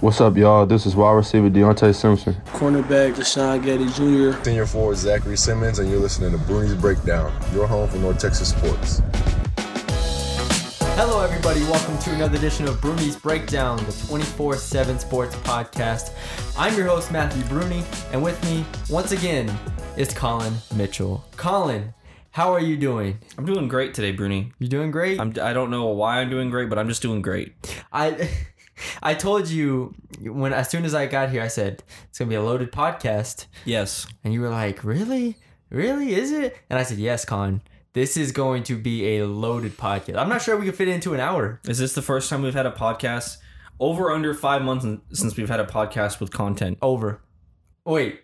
What's up, y'all? This is wide receiver Deontay Simpson. Cornerback Deshaun Getty Jr. Senior forward Zachary Simmons, and you're listening to Bruni's Breakdown, your home for North Texas sports. Hello, everybody. Welcome to another edition of Bruni's Breakdown, the 24 7 sports podcast. I'm your host, Matthew Bruni, and with me, once again, is Colin Mitchell. Colin, how are you doing? I'm doing great today, Bruni. You're doing great? I'm, I don't know why I'm doing great, but I'm just doing great. I. I told you when as soon as I got here, I said it's gonna be a loaded podcast, Yes. and you were like, "Really, really, is it?" And I said, "Yes, Colin. This is going to be a loaded podcast. I'm not sure we can fit it into an hour. Is this the first time we've had a podcast over under five months since we've had a podcast with content? Over. Wait,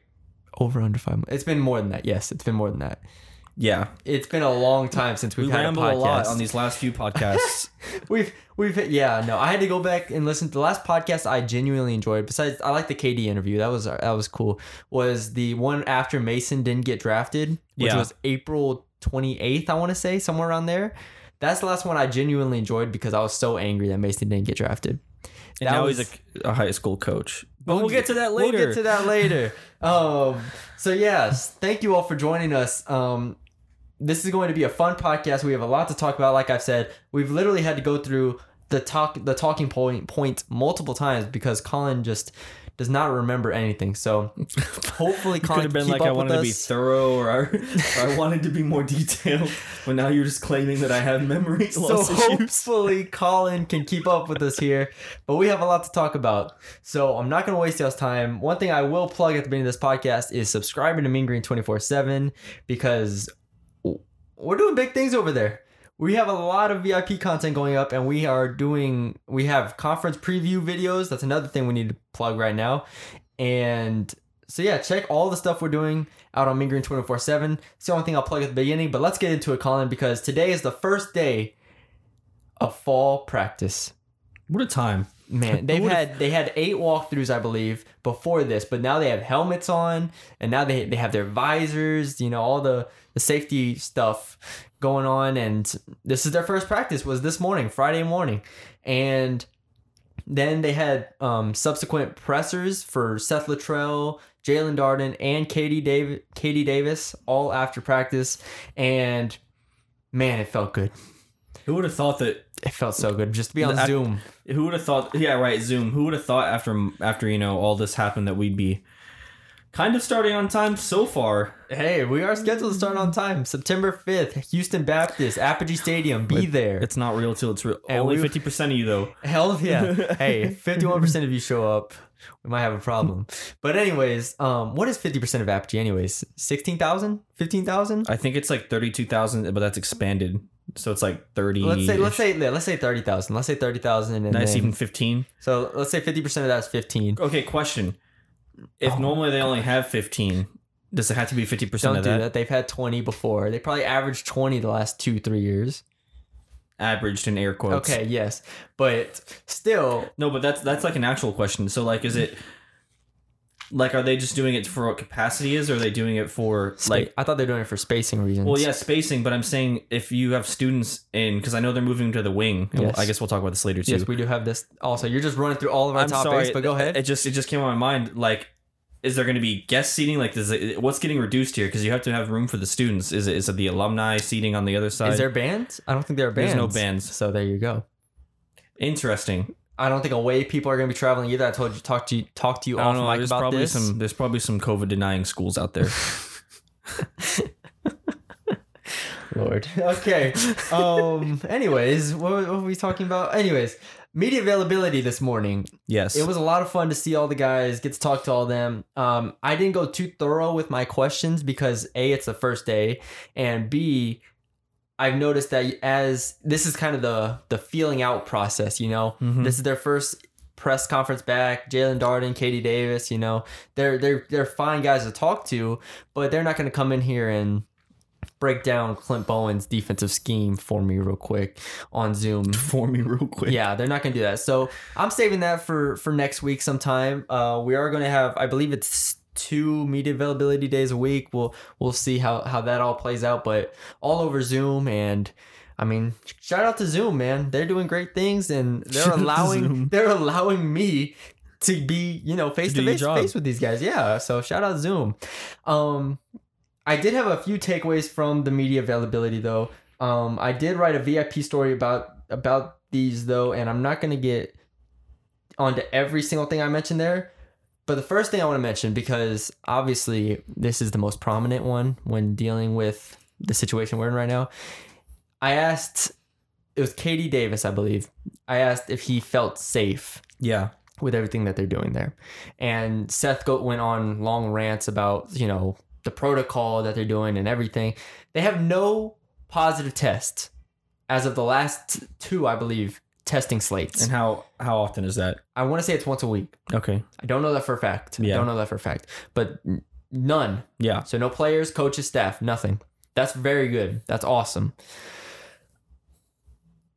over under five. months. It's been more than that. Yes, it's been more than that. Yeah. It's been a long time since we've We had a podcast. a lot on these last few podcasts. We've we've yeah no. I had to go back and listen to the last podcast. I genuinely enjoyed. Besides, I like the KD interview. That was that was cool. Was the one after Mason didn't get drafted, which Yeah. was April twenty eighth. I want to say somewhere around there. That's the last one I genuinely enjoyed because I was so angry that Mason didn't get drafted. and That now was- he's a, a high school coach. But we'll, get to that later. We'll get to that later. um, so yes, thank you all for joining us. Um, this is going to be a fun podcast. We have a lot to talk about. Like I've said, we've literally had to go through the talk, the talking point points multiple times because Colin just does not remember anything. So hopefully, Could Colin have can been keep like I wanted to be thorough or I, or I wanted to be more detailed. But now you're just claiming that I have memory So loss issues. hopefully Colin can keep up with us here. But we have a lot to talk about. So I'm not going to waste y'all's time. One thing I will plug at the beginning of this podcast is subscribing to Mean Green 24-7 because we're doing big things over there. We have a lot of VIP content going up and we are doing we have conference preview videos. That's another thing we need to plug right now. And so yeah, check all the stuff we're doing out on Mean Green 24-7. It's the only thing I'll plug at the beginning, but let's get into it, Colin, because today is the first day of fall practice. What a time. Man, they've had they had eight walkthroughs, I believe, before this, but now they have helmets on, and now they they have their visors, you know, all the the safety stuff going on, and this is their first practice. Was this morning, Friday morning, and then they had um, subsequent pressers for Seth Littrell, Jaelon Darden, and KD Davis, KD Davis, all after practice, and man, it felt good. Who would have thought that It felt so good just to be on Zoom. Who would have thought? Yeah, right. Zoom. Who would have thought after after you know all this happened that we'd be kind of starting on time so far? Hey, we are scheduled to start on time. September 5th, Houston Baptist, Apogee Stadium. Be there. It's not real till it's real. And Only we- fifty percent of you though. Hell yeah. hey, 51% of you show up. We might have a problem. But anyways, um, what is 50% of Apogee anyways? 16,000? 15,000? I think it's like thirty-two thousand, but that's expanded, so it's like thirty. Let's say let's say yeah, let's say 30,000. Let's say 30,000 and nice then, even fifteen. So, let's say 50% of that's 15. Okay, question. If normally they only have fifteen, does it have to be fifty percent Don't of do that, that. They've had 20 before. They probably averaged 20 the last 2-3 years. averaged in air quotes? Okay, yes. But still, No, but that's that's like an actual question. So like, is it like are they just doing it for what capacity is, or are they doing it for like? I thought they're doing it for spacing reasons. Well, yeah, spacing. But I'm saying if you have students in, because I know they're moving to the wing. Yes. I guess we'll talk about this later too. Yes, we do have this. Also, you're just running through all of our I'm topics, sorry, but go ahead. It just it just came on my mind. Like, is there going to be guest seating? Like, does it, what's getting reduced here? Because you have to have room for the students. Is it is it the alumni seating on the other side? Is there bands? I don't think there are bands. There's no bands. So there you go. Interesting. I don't think away people are going to be traveling either. I told you talk to you talk to you I off don't know. mic There's about probably this. some there's probably some COVID denying schools out there. Lord. Okay. Um. anyways, what, what were we talking about? Anyways, media availability this morning. yes. It was a lot of fun to see all the guys, get to talk to all of them. Um, I didn't go too thorough with my questions because A, it's the first day, and B, I've noticed that as this is kind of the the feeling out process, you know, Mhm. this is their first press conference back. Jaelon Darden, KD Davis, you know, they're they're they're fine guys to talk to, but they're not going to come in here and break down Clint Bowen's defensive scheme for me real quick on Zoom. for me real quick. Yeah, they're not gonna do that. So I'm saving that for for next week sometime. Uh, we are gonna have, I believe it's two media availability days a week. We'll we'll see how how that all plays out, but all over Zoom and. I mean, shout out to Zoom, man. They're doing great things, and they're to allowing they're allowing me to be you know face to face face with these guys. Yeah, so shout out Zoom. Um, I did have a few takeaways from the media availability though. Um, I did write a VIP story about about these though, and I'm not gonna get onto every single thing I mentioned there. But the first thing I want to mention, because obviously this is the most prominent one when dealing with the situation we're in right now, I asked, it was KD Davis, I believe. I asked if he felt safe Yeah. with everything that they're doing there. And Seth Goat went on long rants about, you know, the protocol that they're doing and everything. They have no positive tests as of the last two, I believe, testing slates. And how how often is that? I want to say it's once a week. Okay. I don't know that for a fact. I don't know that for a fact. But none. Yeah. So no players, coaches, staff, nothing. That's very good. That's awesome.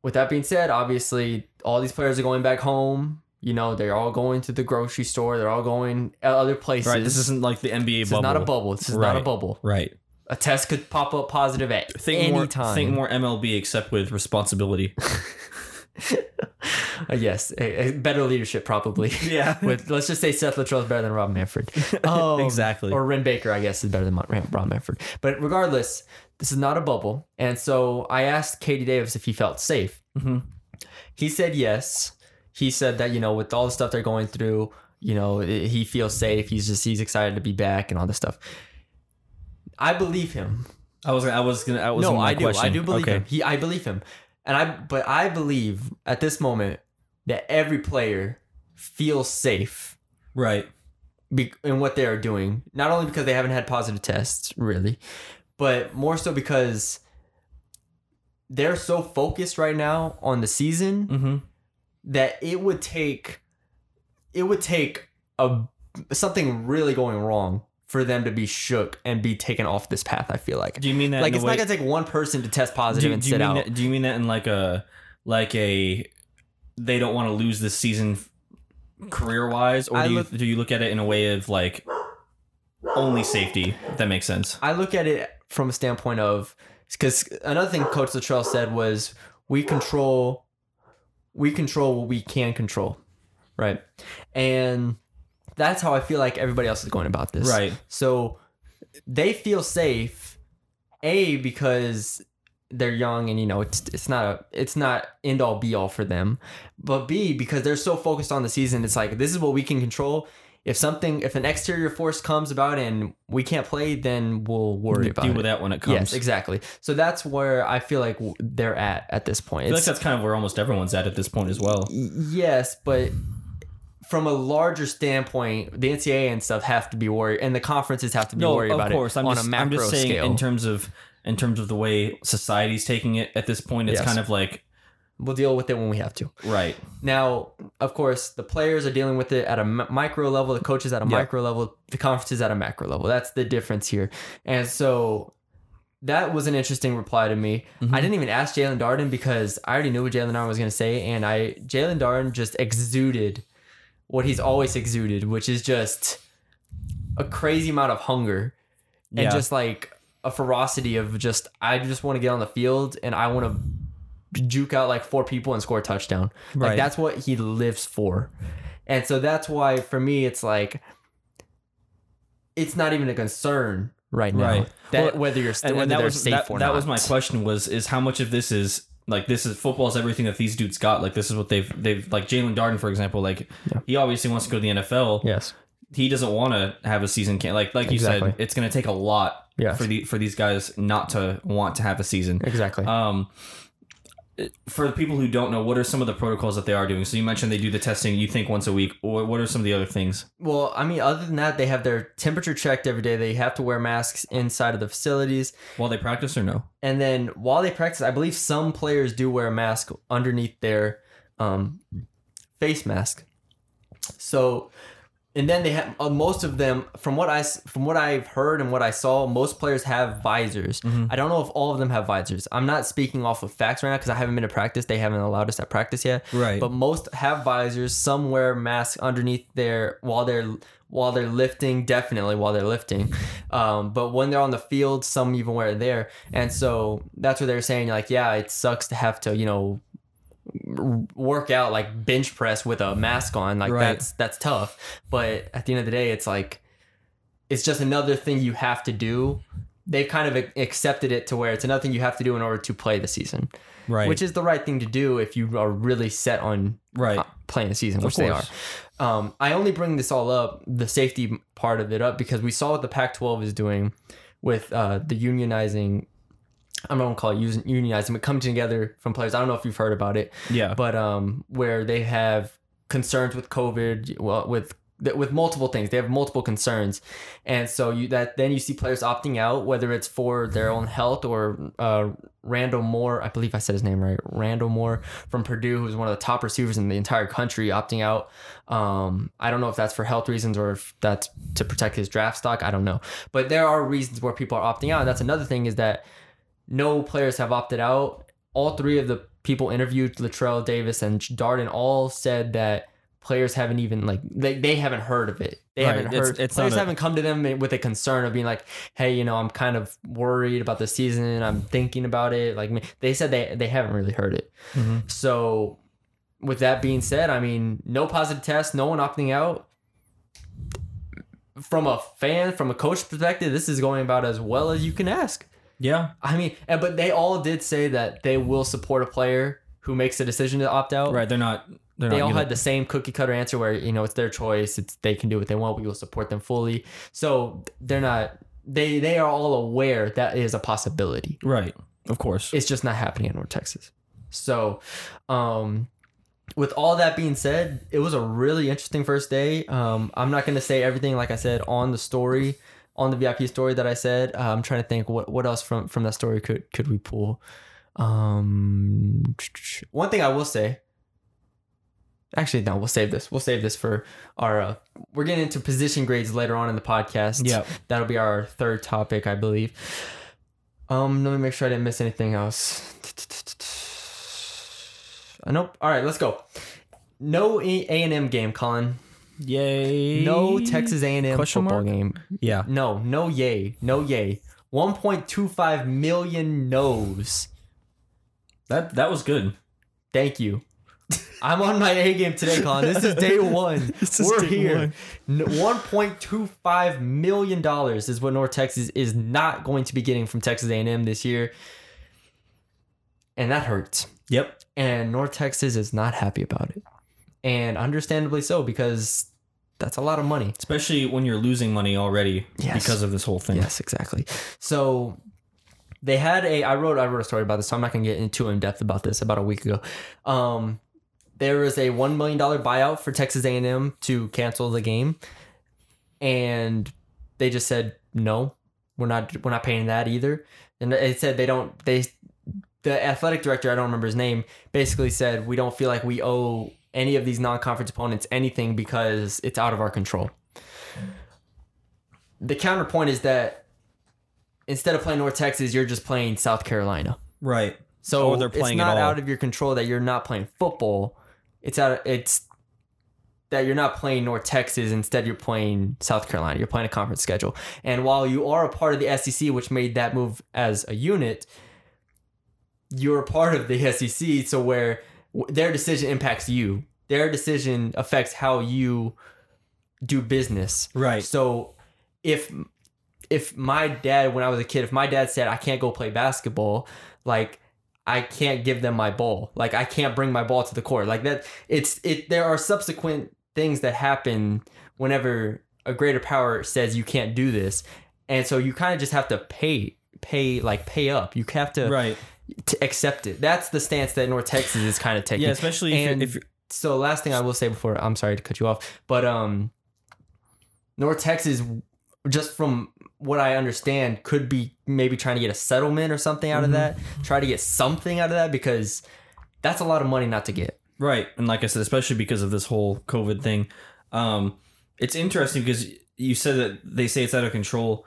With that being said, obviously all these players are going back home. You know, they're all going to the grocery store. They're all going uh, other places. Right. This isn't like the NBA This bubble. is not a bubble. This is not a bubble. Right. A test could pop up positive at Think any more. time. Think more MLB, except with responsibility. Uh, yes, a, a better leadership probably. Yeah. With let's just say Seth Littrell is better than Rob Manfred. Um, Exactly. Or Wren Baker, I guess, is better than Rob Manfred. But regardless, this is not a bubble. And so I asked KD Davis if he felt safe. Mhm. He said yes. He said that you know with all the stuff they're going through, you know he feels safe. He's just he's excited to be back and all this stuff. I believe him. I was. I was gonna. I was no, I do. Question. I do believe okay. him. He, I believe him, and I. But I believe at this moment that every player feels safe Right. be, in what they are doing. Not only because they haven't had positive tests, really, but more so because they're so focused right now on the season Mm-hmm. that it would take it would take a something really going wrong for them to be shook and be taken off this path. I feel like. Do you mean that? like it's way- not gonna take one person to test positive you- and do you sit mean out. that, do you mean that in like a like a they don't want to lose this season career wise, or I do you look- do you look at it in a way of like only safety? If that makes sense. I look at it from a standpoint of because another thing Coach Littrell said was we control we control what we can control, right? And that's how I feel like everybody else is going about this. Right. So they feel safe, a because they're young and you know it's it's not a it's not end all be all for them, but b because they're so focused on the season. It's like this is what we can control. If something, if an exterior force comes about and we can't play, then we'll worry about Deal it. with that when it comes. Yes, exactly. So that's where I feel like they're at at this point. I feel like that's kind of where almost everyone's at at this point as well. Yes, but from a larger standpoint, the NCAA and stuff have to be worried, and the conferences have to be No, worried of about course. it I'm on just, a macro I'm just saying scale. in terms of in terms of the way society's taking it at this point. It's Yes. kind of like we'll deal with it when we have to. right. Now, of course, the players are dealing with it at a micro level, the coaches at a Yeah. micro level, the conferences at a macro level. That's the difference here. And so that was an interesting reply to me. Mm-hmm. I didn't even ask Jaelon Darden because I already knew what Jaelon Darden was going to say, and I Jaelon Darden just exuded what he's always exuded, which is just a crazy amount of hunger and Yeah. just like a ferocity of just I just want to get on the field and I want to juke out like four people and score a touchdown. Like that's what he lives for. And so that's why for me it's like it's not even a concern right now Right. that Well, whether you're st- and, and that was safe that, or that not. was my question was is how much of this is like this is football's everything that these dudes got like this is what they've they've like Jaelon Darden for example like he obviously wants to go to the NFL Yes. he doesn't want to have a season can like like you Exactly. said it's going to take a lot Yes. for the for these guys not to want to have a season Exactly. um for the people who don't know what are some of the protocols that they are doing so you mentioned they do the testing you think once a week or what are some of the other things well, I mean other than that they have their temperature checked every day. They have to wear masks inside of the facilities. while they practice or no And then while they practice, I believe some players do wear a mask underneath their um, face mask. So, and then they have uh, most of them, from what I from what I've heard and what I saw, most players have visors. I don't know if all of them have visors. I'm not speaking off of facts right now because I haven't been to practice. They haven't allowed us at practice yet. Right. But most have visors. Some wear masks underneath their while they're while they're lifting. Definitely while they're lifting. Um, but when they're on the field, some even wear it there. And so that's what they're saying. Like, yeah, it sucks to have to you know work out like bench press with a mask on. Like Right. that's that's tough. But at the end of the day, it's like it's just another thing you have to do. They've kind of accepted it to where it's another thing you have to do in order to play the season, Right. which is the right thing to do if you are really set on right. uh, playing the season, which they are. course. Um, I only bring this all up, the safety part of it up, because we saw what the Pac-12 is doing with uh, the unionizing. I'm not gonna call it unionizing, but coming together from players. I don't know if you've heard about it, Yeah. but um, where they have concerns with COVID, well, with with multiple things. They have multiple concerns, and so you that then you see players opting out, whether it's for their own health or uh, Rondale Moore, I believe I said his name right, Rondale Moore from Purdue, who's one of the top receivers in the entire country, opting out. Um, I don't know if that's for health reasons or if that's to protect his draft stock. I don't know, but there are reasons where people are opting out. And that's another thing is that no players have opted out. All three of the people interviewed, Littrell Davis and Darden, all said that players haven't even like they, they haven't heard of it. They Right. haven't heard. it's players not a- haven't come to them with a concern of being like, "Hey, you know, I'm kind of worried about the season. I'm thinking about it." Like they said, they they haven't really heard it. Mm-hmm. So, with that being said, I mean, no positive test, no one opting out. From a fan, from a coach perspective, this is going about as well as you can ask. Yeah. I mean, and but they all did say that they will support a player who makes the decision to opt out. Right. They're not. They're They not all uni- had the same cookie cutter answer where you know it's their choice. It's they can do what they want. We will support them fully. So they're not. They they are all aware that is a possibility. Right. Of course. It's just not happening in North Texas. So, um, with all that being said, it was a really interesting first day. Um, I'm not going to say everything like I said on the story, on the VIP story that I said. Uh, I'm trying to think what what else from from that story could could we pull. Um, one thing I will say. Actually, no, we'll save this. We'll save this for our. Uh, we're getting into position grades later on in the podcast. Yep. that'll be our third topic, I believe. Um, let me make sure I didn't miss anything else. Uh, nope. All right, let's go. No A and M game, Colin. Yay. No Texas A and M Question football mark? game. Yeah. No, no yay, no yay. 1.25 million no's. That that was good. Thank you. I'm on my A game today, Colin. This is day one. This is We're day here. one. 1.25 million dollars is what North Texas is not going to be getting from Texas A&M this year, and that hurts. Yep. And North Texas is not happy about it, and understandably so because that's a lot of money. Especially when you're losing money already Yes. because of this whole thing. Yes, exactly. So they had a I wrote I wrote a story about this, so I'm not gonna get into in depth about this about a week ago. Um there was a one million dollar buyout for Texas A&M to cancel the game, and they just said no, we're not we're not paying that either. And it said they don't they the athletic director I don't remember his name basically said we don't feel like we owe any of these non-conference opponents anything because it's out of our control. The counterpoint is that instead of playing North Texas, you're just playing South Carolina. Right. So they're playing it's it not out of your control that you're not playing football. It's out. It's that you're not playing North Texas. Instead, you're playing South Carolina. You're playing a conference schedule. And while you are a part of the SEC, which made that move as a unit, you're a part of the SEC. So where their decision impacts you, their decision affects how you do business. Right. So if if my dad when I was a kid, if my dad said I can't go play basketball, like I can't give them my ball. Like I can't bring my ball to the court. Like that it's it there are subsequent things that happen whenever a greater power says you can't do this. And so you kind of just have to pay pay like pay up. You have to Right. To accept it. That's the stance that North Texas is kind of taking. Yeah, especially if, And if you're, so last thing I will say before I'm sorry to cut you off, but um North Texas just from what I understand could be maybe trying to get a settlement or something out of that. Try to get something out of that because that's a lot of money not to get. Right. And like I said, especially because of this whole COVID thing, um, it's interesting because you said that they say it's out of control,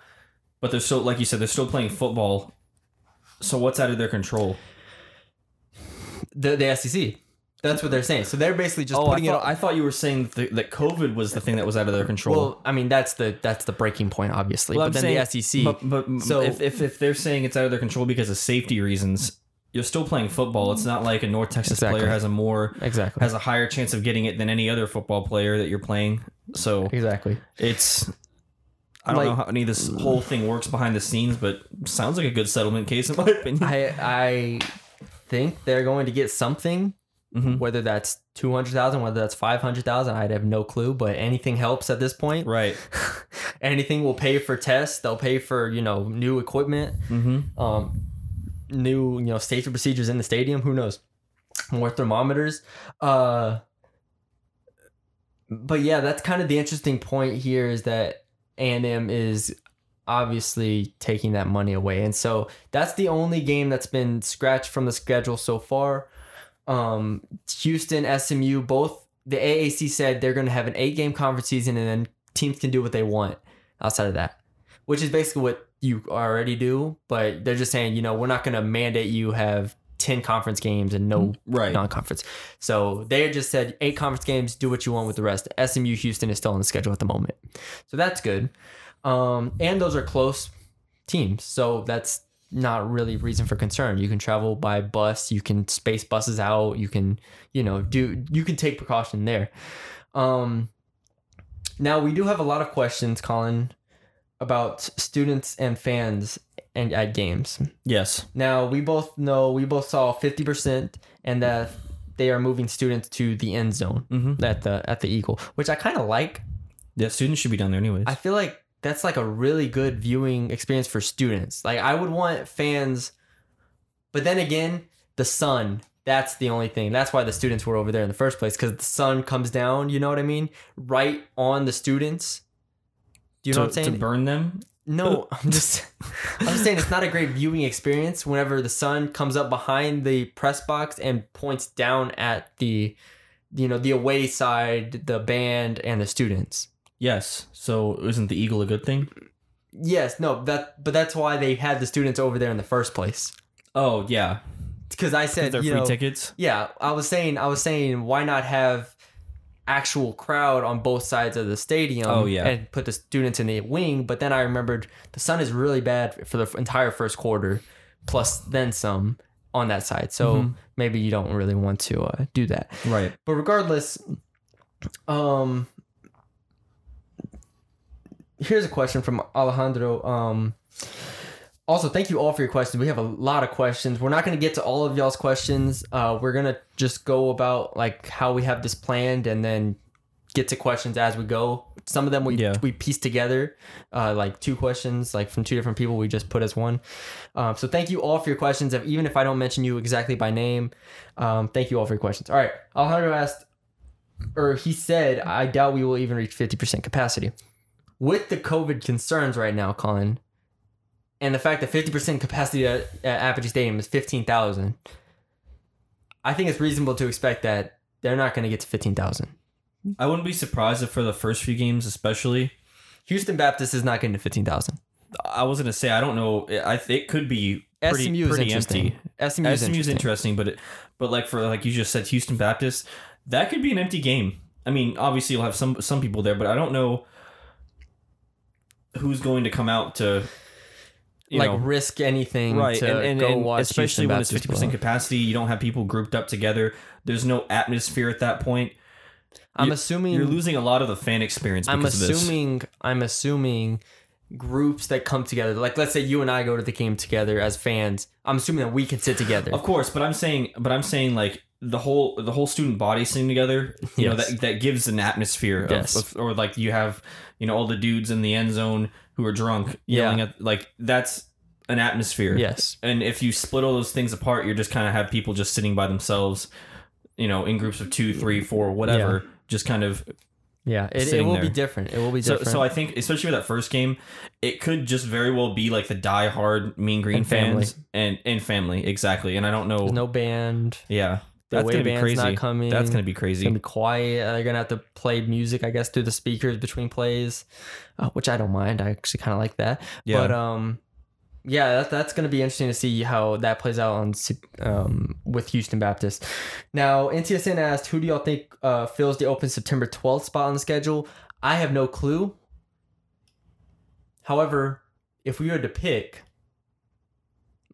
but they're still, like you said, they're still playing football. So what's out of their control? The the SEC. That's what they're saying. So they're basically just oh, I putting thought, it I thought you were saying that, the, that COVID was the thing that was out of their control. well, I mean that's the that's the breaking point obviously. Well, but I'm then saying- the SEC But, but So- if, if, if they're saying it's out of their control because of safety reasons, you're still playing football. It's not like a North Texas Exactly. player has a more Exactly. has a higher chance of getting it than any other football player that you're playing. So exactly. it's I don't Like- know how any of this whole thing works behind the scenes, but sounds like a good settlement case in my opinion. I I think they're going to get something. Mhm. Whether that's two hundred thousand, whether that's five hundred thousand, I'd have no clue. But anything helps at this point. Right. anything will pay for tests. They'll pay for you know new equipment, Mm-hmm. um, new you know safety procedures in the stadium. Who knows? More thermometers. Uh, but yeah, that's kind of the interesting point here is that A&M is obviously taking that money away, and so that's the only game that's been scratched from the schedule so far. Um, Houston, SMU, both the AAC said they're going to have an eight-game conference season, and then teams can do what they want outside of that, which is basically what you already do. But they're just saying, you know, we're not going to mandate you have ten conference games and no Right. non-conference. So they just said eight conference games, do what you want with the rest. SMU Houston is still on the schedule at the moment, so that's good. Um, and those are close teams, so that's not really reason for concern. You can travel by bus, you can space buses out, you can, you know, do you can take precaution there. Um, now we do have a lot of questions, Colin, about students and fans and at games. Yes. Now we both know we both saw fifty percent, and that they are moving students to the end zone Mm-hmm. at the at the Eagle, which I kind of like. Yeah, students should be down there anyways. I feel like that's like a really good viewing experience for students. Like I would want fans, but then again, the sun. That's the only thing. That's why the students were over there in the first place because the sun comes down. You know what I mean? Right on the students. Do you know to, what I'm saying? To burn them. No, I'm just I'm just saying it's not a great viewing experience whenever the sun comes up behind the press box and points down at the you know, the away side, the band and the students. Yes. So isn't the eagle a good thing? Yes, no, that but that's why they had the students over there in the first place. Oh yeah. Cuz I said, They're you free know, tickets. Yeah, I was saying I was saying why not have actual crowd on both sides of the stadium Oh, yeah. and put the students in the wing, but then I remembered the sun is really bad for the entire first quarter plus then some on that side. So Mhm. maybe you don't really want to uh, do that. Right. But regardless, um, here's a question from Alejandro. Um, also, thank you all for your questions. We have a lot of questions. We're not going to get to all of y'all's questions. Uh, we're gonna just go about like how we have this planned, and then get to questions as we go. Some of them we Yeah. we piece together, uh, like two questions, like from two different people. We just put as one. Um, so thank you all for your questions. If, even if I don't mention you exactly by name, um, thank you all for your questions. All right, Alejandro asked, or he said, I doubt we will even reach fifty percent capacity. With the COVID concerns right now, Colin, and the fact that fifty percent capacity at, at Apogee Stadium is fifteen thousand, I think it's reasonable to expect that they're not going to get to fifteen thousand. I wouldn't be surprised if for the first few games, especially, Houston Baptist is not getting to fifteen thousand. I was gonna say I don't know. I think it could be pretty, SMU is pretty interesting. empty. SMU is interesting. interesting, but it, but like for like you just said, Houston Baptist, that could be an empty game. I mean, obviously you'll have some some people there, but I don't know who's going to come out to like know, risk anything right to and, and, go and watch especially Houston when it's fifty percent capacity. You don't have people grouped up together. There's no atmosphere at that point. I'm you- assuming You're losing a lot of the fan experience. I'm of assuming I'm assuming groups that come together. Like let's say you and I go to the game together as fans. I'm assuming that we can sit together. Of course, but I'm saying, but I'm saying like the whole the whole student body sitting together. You know that that gives an atmosphere. Of, Yes. of- or like you have you know all the dudes in the end zone who are drunk Yeah. yelling at like that's an atmosphere. Yes. And if you split all those things apart, you're just kind of have people just sitting by themselves. You know, in groups of two, three, four, whatever. Just kind of Yeah, it, it will there. be different. It will be different. so I think, especially with that first game, it could just very well be like the die-hard Mean Green And family. fans and and family exactly. And I don't know. There's no band. yeah, The that's gonna be band's crazy. not coming. That's gonna be It's crazy. gonna be quiet. They're gonna have to play music, I guess, through the speakers between plays, uh, which I don't mind. I actually kind of like that. Yeah. But um, yeah, that, that's gonna be interesting to see how that plays out on um with Houston Baptist. Now, NTSN asked, who do y'all think uh, fills the open September 12th spot on the schedule? I have no clue. However, if we were to pick,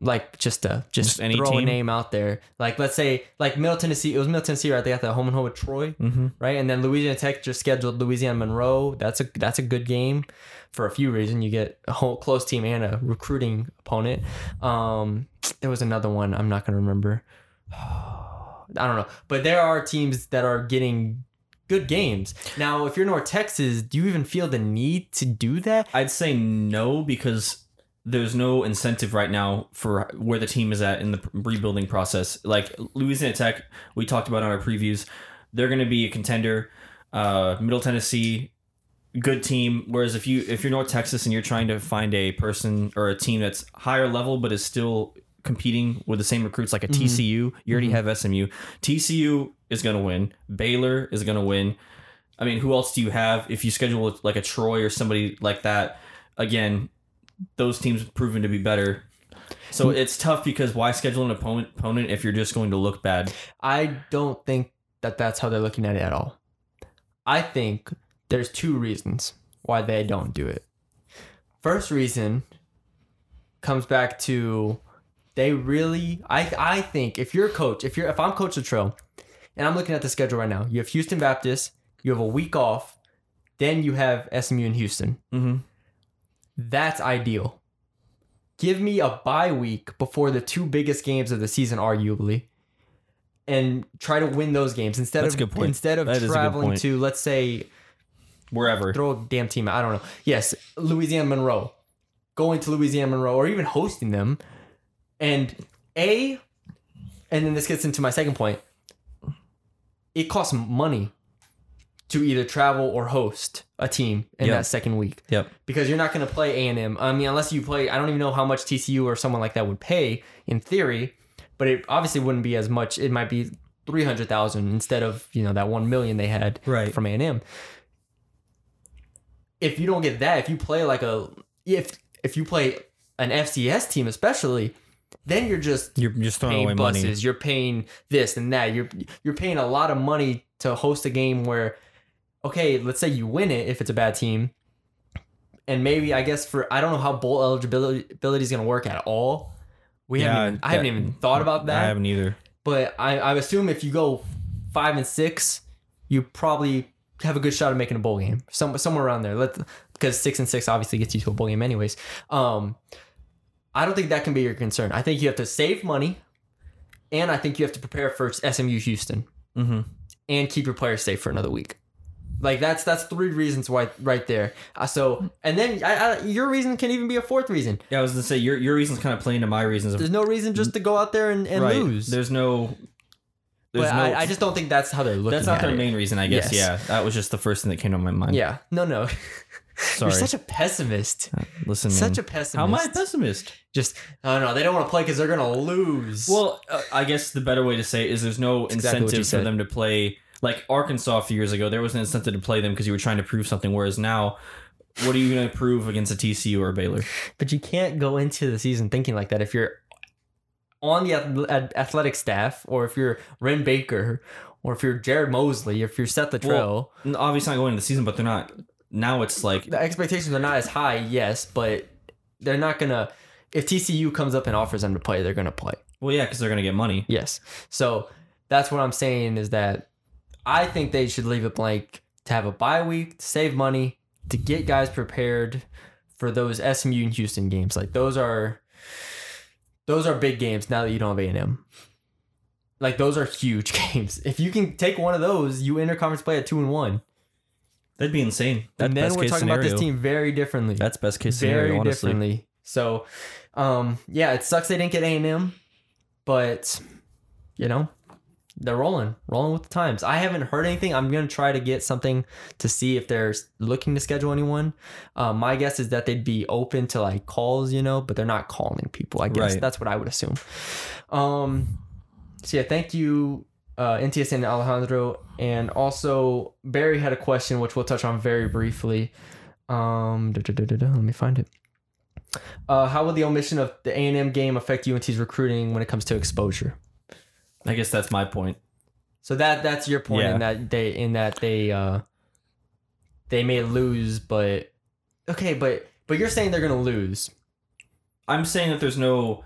like just a just, Just any throw a team? name out there. Like let's say like Middle Tennessee. It was Middle Tennessee, right? They got the home and home with Troy, Mm-hmm. right? And then Louisiana Tech just scheduled Louisiana Monroe. That's a that's a good game for a few reasons. You get a whole close team and a recruiting opponent. Um, there was another one I'm not gonna remember. I don't know, but there are teams that are getting good games. Now, if you're North Texas, do you even feel the need to do that? I'd say no because there's no incentive right now for where the team is at in the rebuilding process. Like Louisiana Tech, we talked about on our previews, they're going to be a contender. Uh, Middle Tennessee, good team. Whereas if you if you're North Texas and you're trying to find a person or a team that's higher level but is still competing with the same recruits like a TCU, you already have SMU. TCU is going to win. Baylor is going to win. I mean, who else do you have? If you schedule like a Troy or somebody like that, again, those teams have proven to be better. So it's tough because why schedule an opponent opponent if you're just going to look bad? I don't think that that's how they're looking at it at all. I think there's two reasons why they don't do it. First reason comes back to they really I I think if you're a coach, if you're if I'm coach Littrell and I'm looking at the schedule right now, you have Houston Baptist, you have a week off, then you have SMU in Houston. Mm-hmm. That's ideal. Give me a bye week before the two biggest games of the season, arguably, and try to win those games instead That's of a good point. instead of That is a good traveling to let's say Wherever. throw a damn team. out. I don't know. Yes, Louisiana Monroe, going to Louisiana Monroe or even hosting them, and a, and then this gets into my second point. It costs money to either travel or host a team in Yep. that second week Yep. because you're not going to play A&M. I mean, unless you play, I don't even know how much TCU or someone like that would pay in theory, but it obviously wouldn't be as much. It might be 300,000 instead of, you know, that 1 million they had Right. from A&M. If you don't get that, if you play like a if if you play an FCS team especially, then you're just You're just throwing away buses, money. you're paying this and that. You're you're paying a lot of money to host a game where, okay, let's say you win it if it's a bad team, and maybe I guess for I don't know how bowl eligibility is gonna work at all. We Yeah, haven't even, I haven't even thought about that. I haven't either. But I I assume if you go five and six, you probably have a good shot of making a bowl game. Some somewhere around there. Let because six and six obviously gets you to a bowl game anyways. Um, I don't think that can be your concern. I think you have to save money, and I think you have to prepare for SMU Houston, Mm-hmm. and keep your players safe for another week. Like that's that's three reasons why right there. Uh, so and then I, I, your reason can even be a fourth reason. Yeah, I was gonna say your your reasons kind of play into my reasons There's no reason just to go out there and, and right. lose. There's no. There's but no. I, I just don't think that's how they're looking. that's not their it. main reason, I guess. Yes. Yeah, that was just the first thing that came to my mind. Yeah. No, no. sorry. You're such a pessimist. Listen, Such man. a pessimist. How am I a pessimist? Just, oh no, they don't want to play because they're gonna lose. Well, uh, I guess the better way to say it is there's no exactly incentive for said. them to play. Like Arkansas a few years ago, there was an incentive to play them because you were trying to prove something. Whereas now, what are you going to prove against a TCU or a Baylor? but you can't go into the season thinking like that if you're on the athletic staff, or if you're Wren Baker, or if you're Jared Mosley, if you're Seth Littrell. Well, obviously not going into the season, but they're not. Now it's like the expectations are not as high, yes, but they're not gonna. If TCU comes up and offers them to play, they're gonna play. well, yeah, because they're going to get money. Yes. So that's what I'm saying is that I think they should leave it blank to have a bye week, to save money, to get guys prepared for those SMU and Houston games. Like those are those are big games now that you don't have A&M. Like those are huge games. If you can take one of those, you enter conference play at 2 and 1. That'd be insane. That's And then best we're case talking scenario. about this team very differently That's best case scenario, very honestly. differently. So, um, yeah, it sucks they didn't get A and M, but you know they're rolling, rolling with the times. I haven't heard anything. I'm gonna try to get something to see if they're looking to schedule anyone. Um, my guess is that they'd be open to like calls, you know, but they're not calling people. I guess Right. that's what I would assume. Um, so yeah, thank you. Uh, NTSN Alejandro, and also Barry had a question which we'll touch on very briefly. Um, let me find it. Uh, how will the omission of the A and M game affect UNT's recruiting when it comes to exposure? I guess that's my point. So that that's your point in that they in that they uh they may lose, but okay, but but you're saying they're gonna lose. I'm saying that there's no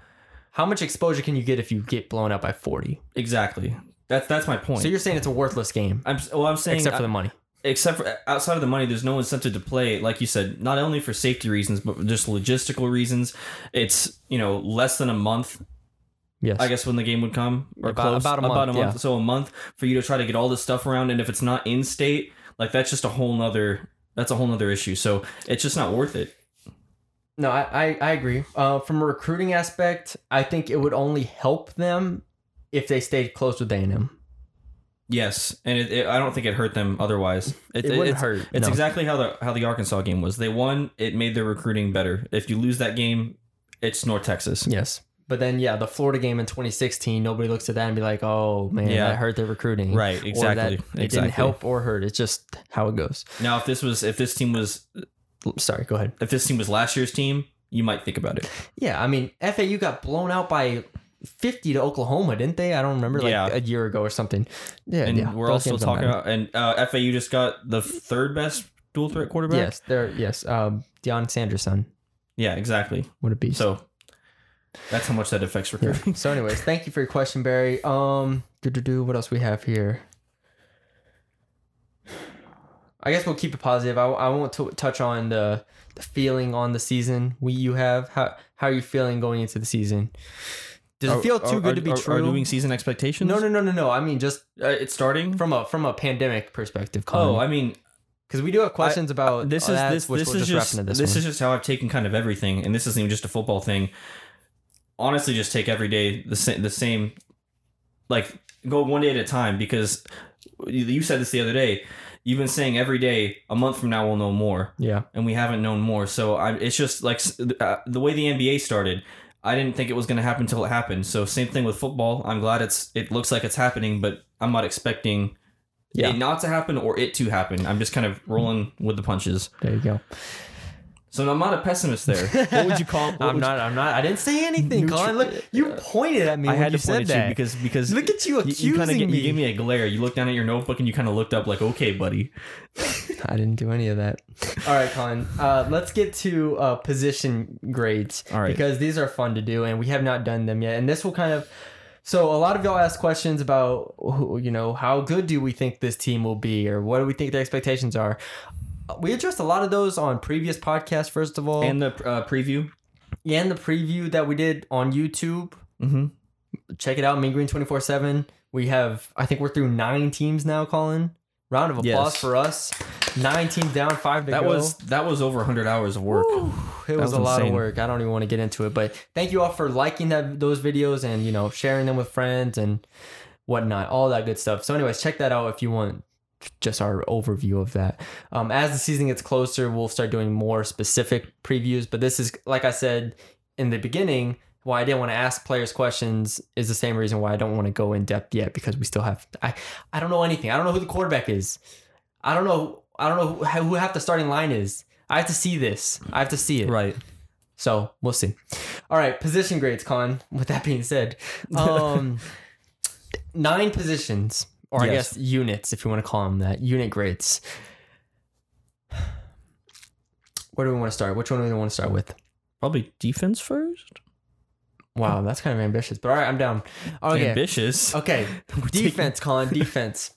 how much exposure can you get if you get blown out by 40? Exactly. That's that's my point. So you're saying it's a worthless game, I'm well. I'm saying except for the money. except for outside of the money, there's no incentive to play. Like you said, not only for safety reasons, but just logistical reasons. It's you know less than a month Yes. I guess when the game would come or About- close about a month, yeah. So a month for you to try to get all this stuff around, and if it's not in state, like that's just a whole nother that's a whole nother issue. So it's just not worth it. No, I, I, I agree. Uh, from a recruiting aspect, I think it would only help them if they stayed close with A&M. Yes, and it, it, I don't think it hurt them otherwise. It wouldn't it's, hurt, It's no. exactly how the how the Arkansas game was. They won. It made their recruiting better. If you lose that game, it's North Texas. Yes. But then, yeah, the Florida game in 2016, nobody looks at that and be like, oh, man, Yeah. that hurt their recruiting. Right, Or exactly, that it exactly. didn't help or hurt. It's just how it goes. Now, if this was if this team was Sorry, go ahead. if this team was last year's team, you might think about it. Yeah, I mean, FAU got blown out by 50 to Oklahoma, didn't they? I don't remember, like Yeah. a year ago or something. Yeah, And yeah. we're also talking about and uh, FAU just got the third best dual threat quarterback. Yes, there. Yes, um, Deion Sanderson. Yeah, exactly. What a beast. So that's how much that affects recruiting. So, anyways, thank you for your question, Barry. Um, do do do. What else we have here? I guess we'll keep it positive. I, I won't t- touch on the the feeling on the season we you have. How how are you feeling going into the season? Does it feel too Are- good to be are- true? Are doing season expectations? no, no, no, no, no. I mean, just Uh, it's starting. from a from a pandemic perspective. Oh, I mean, because we do have questions about this is that, this which this we'll is wrap just this, this, is just how I've taken kind of everything, and this isn't even just a football thing. Honestly, just take every day the same the same, like go one day at a time because you- said this the other day. You've been saying every day, a month from now we'll know more, yeah. and we haven't known more. So I, it's just like uh, the way the NBA started. I didn't think it was going to happen until it happened. So same thing with football. I'm glad it's it looks like it's happening, but I'm not expecting Yeah. it not to happen or it to happen. I'm just kind of rolling with the punches. There you go. So I'm not a pessimist there. What would you call? What I'm would not. I'm not. I didn't say anything, Neutral- Colin. Look, you pointed at me. I when had you to point said at you because because Look at you you, you kind of accusing you gave me a glare. You looked down at your notebook and you kind of looked up like, okay, buddy. I didn't do any of that. All right, Colin. Uh, let's get to uh, position grades. All right. Because these are fun to do, and we have not done them yet. And this will kind of. So a lot of y'all ask questions about, you know, how good do we think this team will be, or what do we think the expectations are. We addressed a lot of those on previous podcasts. First of all, And the uh, preview. Yeah, and the preview that we did on YouTube. Mm-hmm. Check it out, Mean Green twenty four seven. We have, I think we're through nine teams now. Colin, round of applause Yes. for us. Nine teams down, five to That go. was that was over 100 hours of work. it was, was a lot of work. I don't even want to get into it, but thank you all for liking that those videos and you know sharing them with friends and whatnot, all that good stuff. So, anyways, check that out if you want just our overview of that. Um, as the season gets closer, we'll start doing more specific previews. But this is, like I said in the beginning, why I didn't want to ask players questions is the same reason why I don't want to go in depth yet because we still have I I don't know anything. I don't know who the quarterback is. I don't know. I don't know who, who half the starting line is. I have to see this. I have to see it. Right. So we'll see. All right, position grades, Con. With that being said, um, nine positions, or I guess units, if you want to call them that, unit grades. Where do we want to start? Which one do we want to start with? Probably defense first. Wow, that's kind of ambitious, but all right, I'm down. Okay, Ambitious. okay. Defense, Colin. Defense.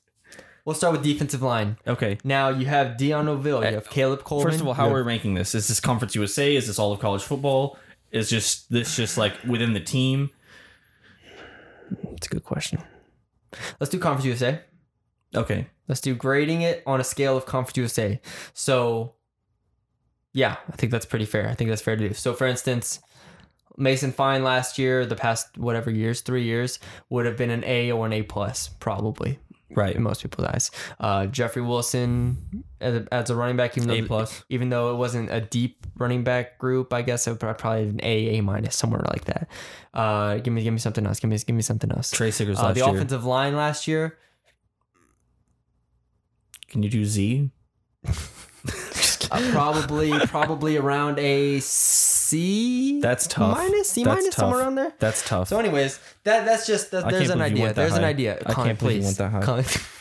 We'll start with defensive line. Okay. Now you have Dion Novil. You uh, have Caleb Coleman. First of all, how are we ranking this? Is this Conference USA? Is this all of college football? Is just this just like within the team? It's a good question. Let's do Conference USA. Okay. Let's do grading it on a scale of Conference USA. So, yeah, I think that's pretty fair. I think that's fair to do. So, for instance, Mason Fine last year, the past whatever years, three years, would have been an A or an A plus, probably Right. in most people's eyes. Uh, Jeffrey Wilson as a, as a running back, even though plus. even though it wasn't a deep running back group, I guess it would probably an A, A minus, somewhere like that. Uh, give me, give me something else. Give me, give me something else. Trey Siggers Uh, the year. offensive line last year, Can you do Z? Uh, probably probably around a C. That's tough. Minus C That's minus tough. somewhere around there. That's tough. So, anyways, that that's just that, there's an idea. There's an high. idea. I can't believe you please. went that high.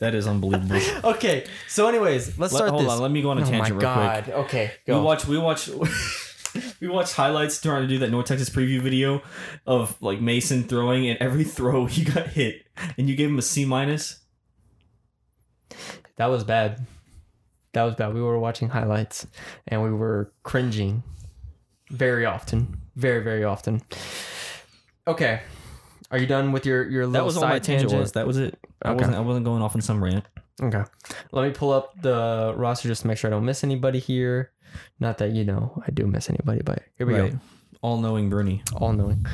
That is unbelievable. okay. So, anyways, let's Let- start hold this. on. Let me go on a oh tangent my real god. quick. Okay. go. We watch. We watch. we watched highlights trying to do that North Texas preview video of like Mason throwing, and every throw he got hit, and you gave him a C minus. That was bad. That was bad. We were watching highlights and we were cringing very often. Very, very often. Okay. Are you done with your your That little was all side my tangent tangent? was. That was it. I Okay. wasn't. I wasn't going off on some rant. Okay. Let me pull up the roster just to make sure I don't miss anybody here. Not that you know I do miss anybody, but here we Right. go. All knowing Bernie. All knowing.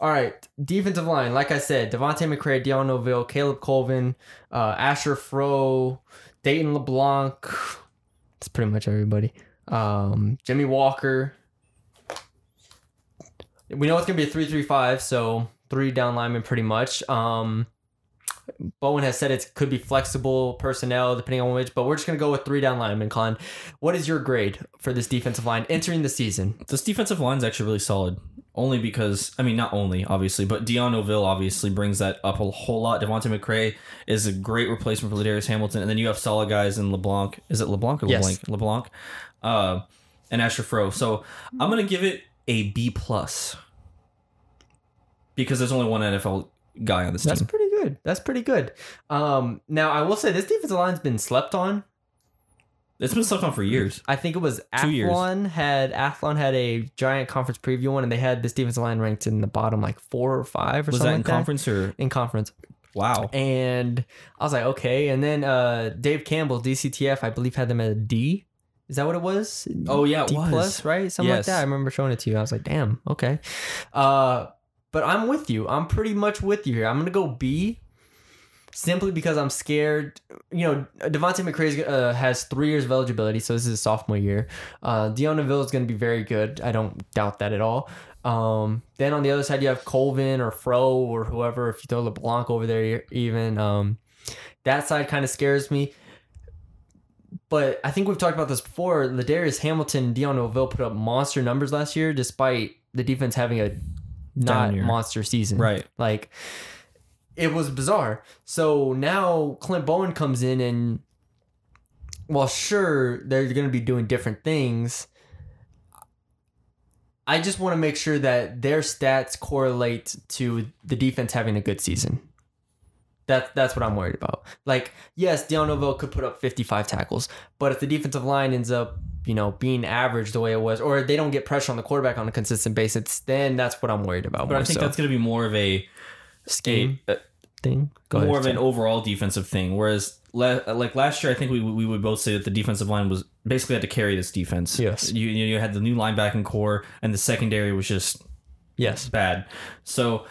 All right. Defensive line. Like I said, Devontae McCray, Dion Novil, Caleb Colvin, uh, Asher Fro, Dayton LeBlanc. That's pretty much everybody. Um, Jimmy Walker. We know it's going to be a 3 3 5, so three down linemen pretty much. Um, Bowen has said it could be flexible personnel depending on which, but we're just going to go with three down linemen. Colin, what is your grade for this defensive line entering the season? This defensive line is actually really solid. Only because I mean, not only obviously, but Dion Novil obviously brings that up a whole lot. Devontae McCray is a great replacement for Ladarius Hamilton, and then you have solid guys in LeBlanc. Is it LeBlanc or LeBlanc? Yes. LeBlanc? Uh, and Asher Fro. So I'm gonna give it a B plus because there's only one NFL guy on this That's team. pretty good. That's pretty good. Um, now I will say this defensive line's been slept on. It's been slept on for years. I think it was Two years. Athlon had Athlon had a giant conference preview one, and they had this defensive line ranked in the bottom like four or five or Was that something in like conference or In conference, wow? and I was like, okay. And then uh, Dave Campbell, DCTF, I believe had them at a D. Is that what it was? Oh yeah, it D was. plus, right? Something like that. I remember showing it to you. I was like, damn, okay. Uh, but I'm with you. I'm pretty much with you here. I'm gonna go B, simply because I'm scared. You know, Devontae McCray uh, has three years of eligibility, so this is his sophomore year. Uh, Dion Novil is gonna be very good. I don't doubt that at all. Um, then on the other side, you have Colvin or Fro or whoever. If you throw LeBlanc over there, even um, that side kind of scares me. But I think we've talked about this before. Ladarius Hamilton Dion Novil put up monster numbers last year, despite the defense having a not monster season. Right. Like it was bizarre. So now Clint Bowen comes in and well, sure, they're going to be doing different things. I just want to make sure that their stats correlate to the defense having a good season. That, that's what I'm worried about. Like, yes, Novil could put up 55 tackles, but if the defensive line ends up, you know, being average the way it was, or they don't get pressure on the quarterback on a consistent basis, then that's what I'm worried about. But I think so. that's going to be more of a, scheme a, thing. Go more ahead, of an overall defensive thing. Whereas, like last year, I think we we would both say that the defensive line was basically had to carry this defense. Yes. you you, you had the new linebacking core, and the secondary was just Yes. bad. So.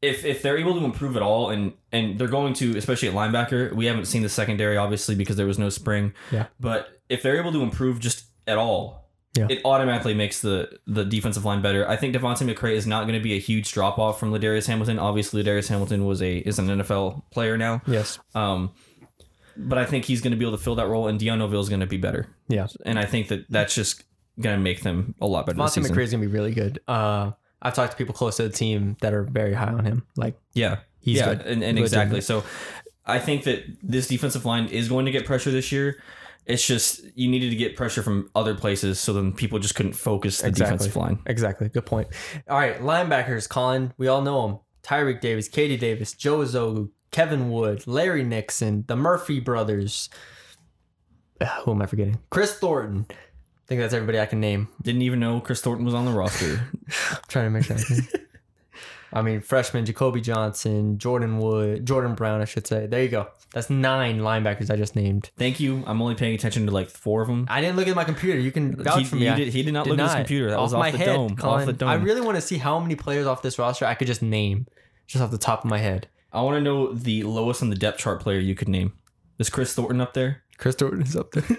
If, if they're able to improve at all and and they're going to especially at linebacker we haven't seen the secondary obviously because there was no spring Yeah. but if they're able to improve just at all Yeah. it automatically makes the the defensive line better. I think Devontae McCray is not going to be a huge drop off from Ladarius Hamilton. Obviously, Ladarius Hamilton was a is an NFL player now. Yes. Um, but I think he's going to be able to fill that role, and Dion Novil is going to be better. Yeah. And I think that that's just going to make them a lot better. This Monty season. McCray is gonna be really good. Uh, I've talked to people close to the team that are very high on him. Like Yeah, He's yeah, good. and, and Good exactly. So I think that this defensive line is going to get pressure this year. It's just you needed to get pressure from other places, so then people just couldn't focus the Exactly. defensive line. exactly. Good point. All right, linebackers. Colin, we all know him. Tyreek Davis, KD Davis, Joe Ozougwu, Kevin Wood, Larry Nixon, the Murphy brothers. Who am I forgetting? Chris Thornton. I think that's everybody I can name. Didn't even know Chris Thornton was on the roster. I'm trying to make sure. I, mean, freshman Jacoby Johnson, Jordan Wood, Jordan Brown, I should say. There you go. That's nine linebackers I just named. Thank you. I'm only paying attention to like four of them. I didn't look at my computer. You can vouch He- for me. he did- he did not look at his computer. That was off the dome. Off the dome. I really want to see how many players off this roster I could just name, just off the top of my head. I want to know the lowest on the depth chart player you could name. Is Chris Thornton up there? Chris Thornton is up there.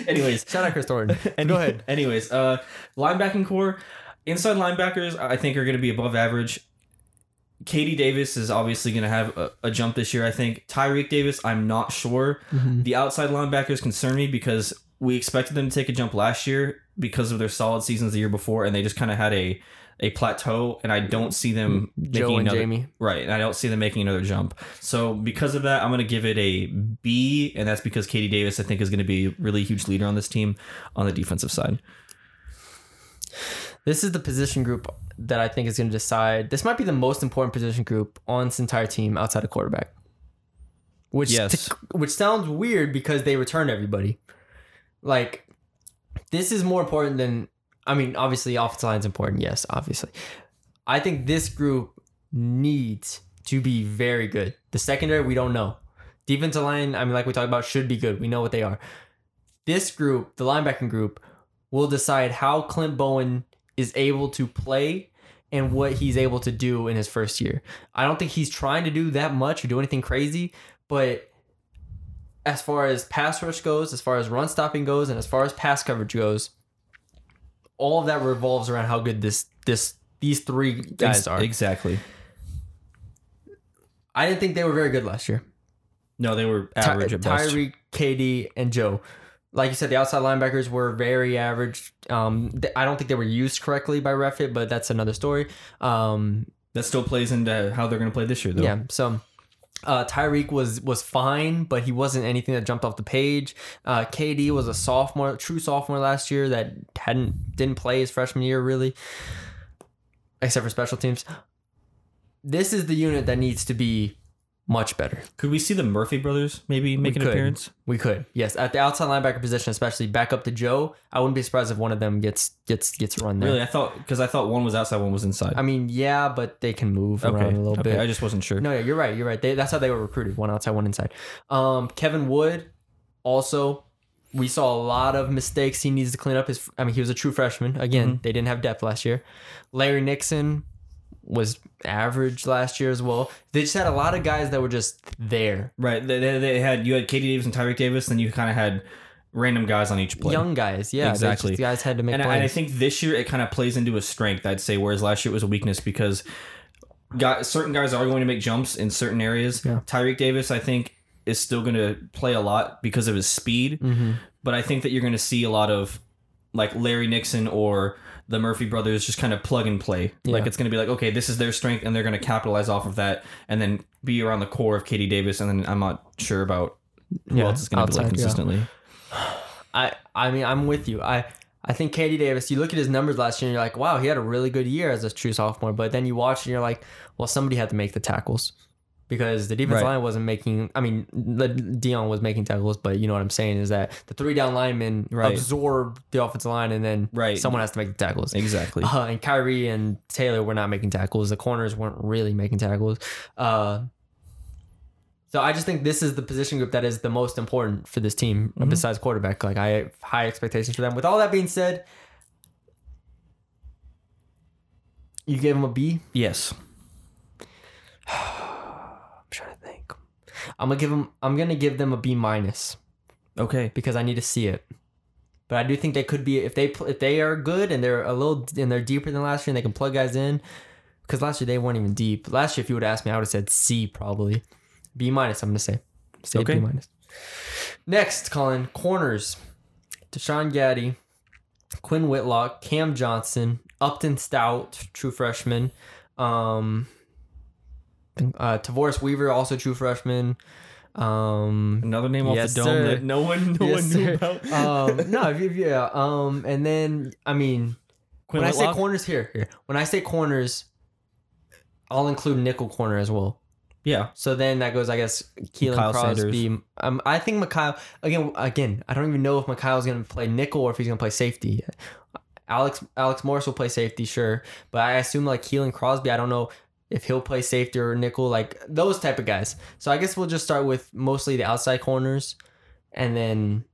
Anyways, Shout out Chris Thornton. And Go ahead. Anyways, uh, linebacking core, inside linebackers, I think are going to be above average. KD Davis is obviously going to have a, a jump this year. I think Tyreek Davis, I'm not sure. Mm-hmm. The outside linebackers concern me because we expected them to take a jump last year because of their solid seasons the year before, and they just kind of had a a plateau. And I don't see them mm, Joe making and another Jamie. right. And I don't see them making another jump. So because of that, I'm going to give it a B, and that's because KD Davis I think is going to be a really huge leader on this team on the defensive side. This is the position group that I think is going to decide. This might be the most important position group on this entire team outside of quarterback. Which Yes. which sounds weird because they return everybody. Like this is more important than I mean, obviously offensive line is important. Yes, obviously. I think this group needs to be very good. The secondary, we don't know. Defensive line, I mean, like we talked about, should be good. We know what they are. This group, the linebacking group, will decide how Clint Bowen is able to play and what he's able to do in his first year. I don't think he's trying to do that much or do anything crazy, but as far as pass rush goes, as far as run stopping goes, and as far as pass coverage goes, all of that revolves around how good this this these three guys are. Exactly. I didn't think they were very good last year. No, they were Ty- average at best. Tyreek, KD, and Joe. Like you said, the outside linebackers were very average. Um, th- I don't think they were used correctly by Reffett, but that's another story. Um, That still plays into how they're going to play this year, though. yeah. So uh, Tyreek was was fine, but he wasn't anything that jumped off the page. Uh, KD was a sophomore, true sophomore last year that hadn't didn't play his freshman year really, except for special teams. This is the unit that needs to be much better. Could we see the Murphy brothers maybe make an could. appearance? We could, yes, at the outside linebacker position, especially back up to Joe. I wouldn't be surprised if one of them gets gets gets run there. Really, I thought because I thought one was outside, one was inside. I mean, yeah, but they can move okay, around a little okay. bit. I just wasn't sure. No, yeah, you're right. You're right. They, that's how they were recruited. One outside, one inside. Um, Kevin Wood, also, we saw a lot of mistakes he needs to clean up. His, I mean, he was a true freshman. Again, Mm-hmm. they didn't have depth last year. Larry Nixon was average last year as well. They just had a lot of guys that were just there, Right. They, they, they had you had KD Davis and Tyreek Davis, then you kind of had random guys on each play. young guys. Yeah, Exactly. just- guys had to make and, I- plays. and I think this year it kind of plays into a strength, I'd say, whereas last year it was a weakness because got, certain guys are going to make jumps in certain areas. Yeah. Tyreek Davis, I think, is still going to play a lot because of his speed, Mm-hmm. but I think that you're going to see a lot of like Larry Nixon or the Murphy brothers just kind of plug and play. Like it's going to be like, okay, this is their strength, and they're going to capitalize off of that, and then be around the core of KD Davis, and then I'm not sure about who Yeah, else is going to be like outside, yeah. consistently. I I mean I'm with you. I I think KD Davis. You look at his numbers last year, and you're like, wow, he had a really good year as a true sophomore. But then you watch, and you're like, well, somebody had to make the tackles because the defense Right. line wasn't making. I mean, Dion was making tackles, but you know what I'm saying is that the three down linemen Right. absorb the offensive line, and then Right. someone has to make the tackles. Exactly. Uh, and Kyrie and Taylor were not making tackles. The corners weren't really making tackles. Uh, so I just think this is the position group that is the most important for this team Mm-hmm. besides quarterback. Like I have high expectations for them. With all that being said, you gave them a B. Yes. I'm trying to think. I'm gonna give them. I'm gonna give them a B minus Okay. because I need to see it. But I do think they could be if they pl- if they are good and they're a little and they're deeper than last year and they can plug guys in. Because last year they weren't even deep. Last year, if you would ask me, I would have said C probably. B minus. I'm gonna say. Say Okay. B minus. Next, Colin corners. Deshaun Gaddy, Quinn Whitlock, Cam Johnson, Upton Stout, true freshman. Um, uh, Tavoris Weaver, also true freshman. Um, Another name off the dome sir. that no one, no Yes, one knew sir. about. um, no, if you, if you- yeah. Um, and then I mean, Quinn when I say corners here, here, when I say corners, I'll include nickel corner as well. yeah, So then that goes, I guess, Keelan Kyle Crosby. Um, I think Mikhail again. Again, I don't even know if Mikhail's going to play nickel or if he's going to play safety. Alex Alex Morris will play safety, sure, but I assume like Keelan Crosby. I don't know if he'll play safety or nickel, like those type of guys. So I guess we'll just start with mostly the outside corners, and then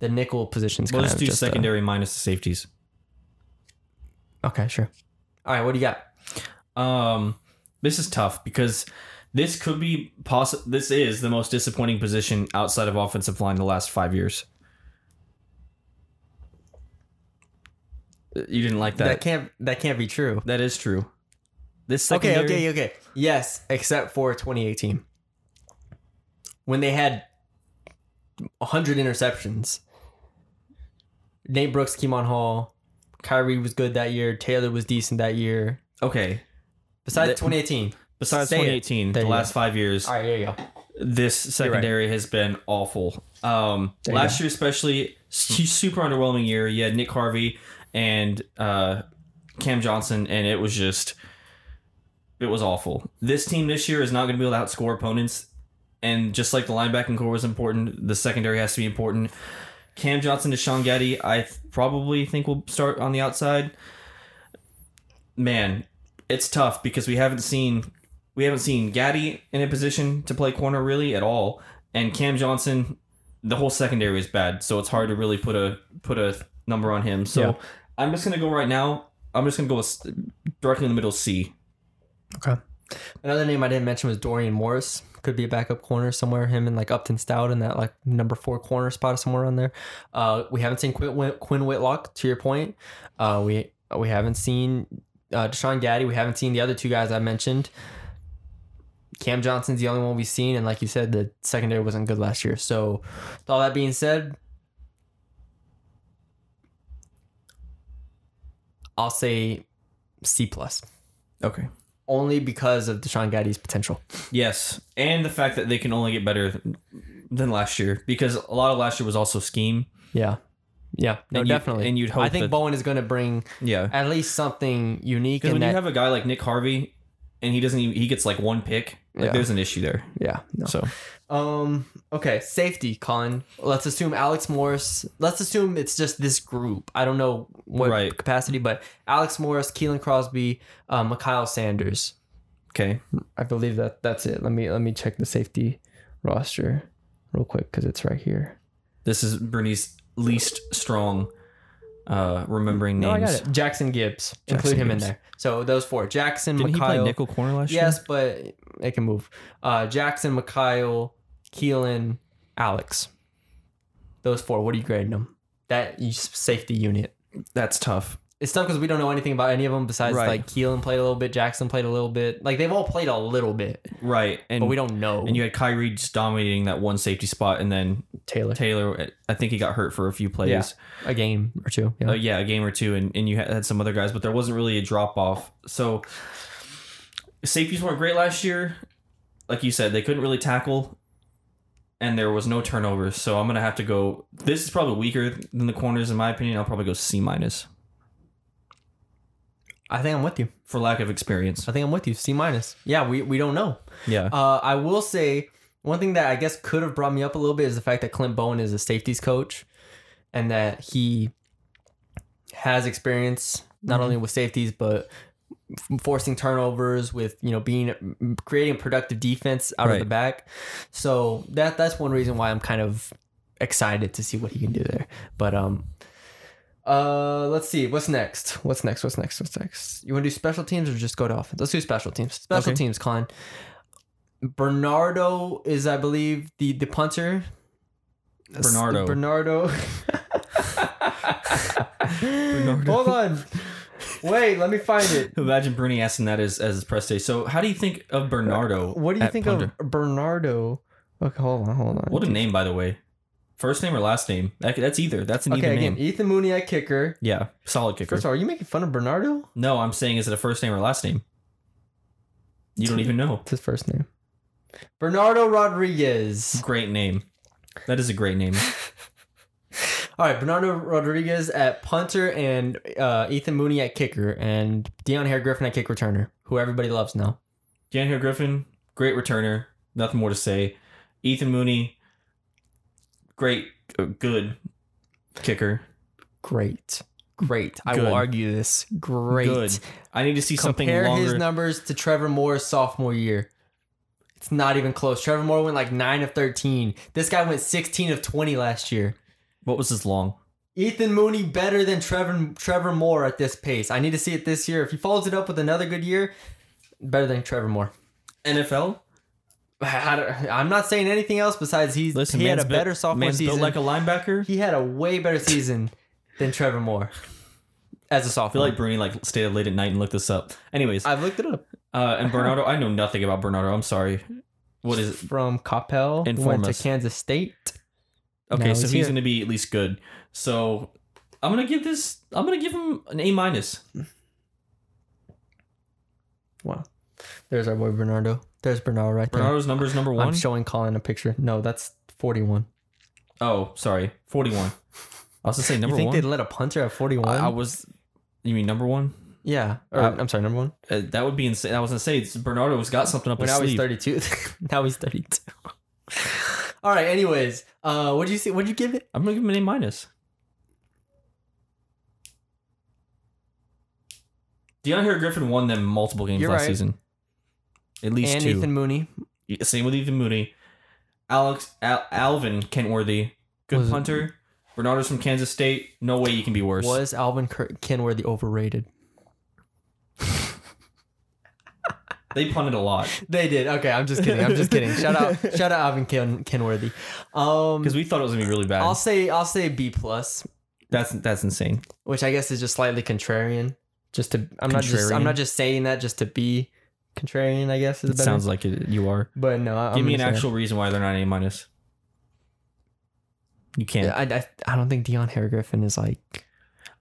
the nickel positions. we'll kind just of do just, uh, secondary minus the safeties. okay, sure. All right, what do you got? Um, this is tough because this could be poss- This is the most disappointing position outside of offensive line the last five years. You didn't like That, that. can't that can't be true. that is true. This Okay, secondary, okay, okay. Yes, except for 2018 when they had 100 interceptions. Nate Brooks, Keemon Hall, Kyrie was good that year. Taylor was decent that year. Okay. Besides That- 2018. Besides 2018, the you last five years, All right, there you go. this secondary has been awful. Um, last go. year, especially, super underwhelming year. You had Nick Harvey and uh, Cam Johnson, and it was just it was awful. This team this year is not going to be able to outscore opponents, and just like the linebacking core was important, the secondary has to be important. Cam Johnson Deshaun Gaddy, I th- probably think will start on the outside. Man, it's tough because we haven't seen we haven't seen Gaddy in a position to play corner really at all, and Cam Johnson, the whole secondary is bad, so it's hard to really put a put a number on him. So Yeah. I'm just gonna go right now. I'm just gonna go directly in the middle C. Okay. Another name I didn't mention was Dorian Morris. Could be a backup corner somewhere. Him and like Upton Stout in that like number four corner spot somewhere on there. Uh, we haven't seen Quinn, Quinn Whitlock. To your point, uh, we we haven't seen uh, Deshaun Gaddy. We haven't seen the other two guys I mentioned. Cam Johnson's the only one we've seen, and like you said, the secondary wasn't good last year. So, with all that being said, I'll say C plus, Okay. Only because of Deshaun Gaddy's potential. Yes, and the fact that they can only get better than last year because a lot of last year was also scheme. Yeah, yeah, no, And definitely. and you'd hope I think that- Bowen is going to bring Yeah, at least something unique because when that. you have a guy like Nick Harvey and he doesn't even he gets like one pick, like Yeah. there's an issue there. yeah, no. So Um. Okay. Safety, Colin. Let's assume Alex Morris. Let's assume it's just this group. I don't know what Right. capacity, but Alex Morris, Keelan Crosby, um, Mikhail Sanders. okay, I believe that that's it. Let me let me check the safety roster real quick because it's right here. this is Bernie's least strong uh remembering No, I names. got it. Jackson Gibbs. Jackson Include him Gibbs. in there. So those four: Jackson, Didn't he play nickel corner last Yes, year? but it can move. Uh, Jackson, Mikhail, Keelan, Alex. Those four. What are you grading them? That safety unit. That's tough. It's tough because we don't know anything about any of them besides Right. like Keelan played a little bit, Jackson played a little bit. Like they've all played a little bit, Right, and but we don't know. And you had Kyrie just dominating that one safety spot, and then Taylor, Taylor, I think he got hurt for a few plays. Yeah. a game or two. Yeah. uh, yeah, a game or two, and, and you had, had some other guys, but there wasn't really a drop off. So safeties weren't great last year. Like you said, they couldn't really tackle, and there was no turnovers. So I'm gonna have to go. This is probably weaker than the corners, in my opinion. I'll probably go C minus I think I'm with you. for lack of experience. I think I'm with you. C minus. Yeah, we we don't know. Yeah, Uh, I will say one thing that I guess could have brought me up a little bit is the fact that Clint Bowen is a safeties coach, and that he has experience not only with safeties but forcing turnovers with you know being creating a productive defense out of the back. So that that's one reason why I'm kind of excited to see what he can do there. But um. Uh, let's see. What's next? What's next? What's next? What's next? You want to do special teams or just go to offense? Let's do special teams. Special Okay. teams, Colin. Bernardo is, I believe, the the punter. Bernardo. Bernardo. Hold on. Wait, let me find it. imagine Bernie asking that as as his press day. So how do you think of Bernardo? What do you at think of Bernardo? Okay, hold on, hold on. What a name, by the way. First name or last name? That, that's either. That's an Okay, either again, name. Ethan Mooney at kicker. Yeah, solid kicker. First of all, are you making fun of Bernardo? No, I'm saying is it a first name or last name? You don't even know. It's his first name. Bernardo Rodriguez. Great name. That is a great name. All right, Bernardo Rodriguez at punter and uh, Ethan Mooney at kicker and Deion Hair-Griffin at kick returner, who everybody loves now. Dan Hill Griffin, great returner. Nothing more to say. Ethan Mooney, great, uh, good kicker. Great. Great. I will argue this. Great. Good. I need to see something Compare longer. his numbers to Trevor Moore's sophomore year. It's not even close. Trevor Moore went like 9 of 13. This guy went 16 of 20 last year. What was his long? Ethan Mooney better than Trevor Trevor Moore at this pace. I need to see it this year. If he follows it up with another good year, better than Trevor Moore. NFL. I I'm not saying anything else besides he's Listen, he had a built- better sophomore season. built like a linebacker. he had a way better season than Trevor Moore as a I feel sophomore. like Bernie like stayed up late at night and looked this up. Anyways, I've looked it up uh, and Bernardo, I know nothing about Bernardo. I'm sorry. What is it? from Coppell. Inform went us. to Kansas State. Okay, Now so he's he's going to be at least good. So I'm gonna give this. I'm gonna give him an A minus. Wow. There's our boy Bernardo. There's Bernardo right there. Bernardo's number is number one. I'm showing Colin a picture. No, that's 41. oh, sorry, forty-one. I was gonna say number one. you think one. they'd let a punter at 41? I, I was. You mean number one? Yeah. Or, Uh, I'm sorry, number one. Uh, that would be insane. I was gonna say Bernardo's got something up Well, his now he's 32. now he's 32. All right. Anyways, uh, what'd you see? What'd you give it? I'm gonna give him an A minus. DeAndre Griffin won them multiple games You're last right. season. At least and two. Ethan Mooney. Same with Ethan Mooney. Alex Al- Alvin Kenworthy, good Was it- punter. Bernardo's from Kansas State. No way you can be worse. Was Alvin Ker- Kenworthy overrated? They punted a lot They did. Okay, I'm just kidding. I'm just kidding. Shout out, shout out Alvin Ken- Kenworthy. Um, because we thought it was gonna be really bad. I'll say I'll say B plus, that's that's insane. which I guess is just slightly contrarian. Just to I'm not just I'm Contrarian? not just saying that just to be contrarian. I guess is It better. sounds like it, you are. But no, I- I'm Give me an gonna say actual reason why they're not A minus. You that. can't. I, I I don't think Dion Harry Griffin is like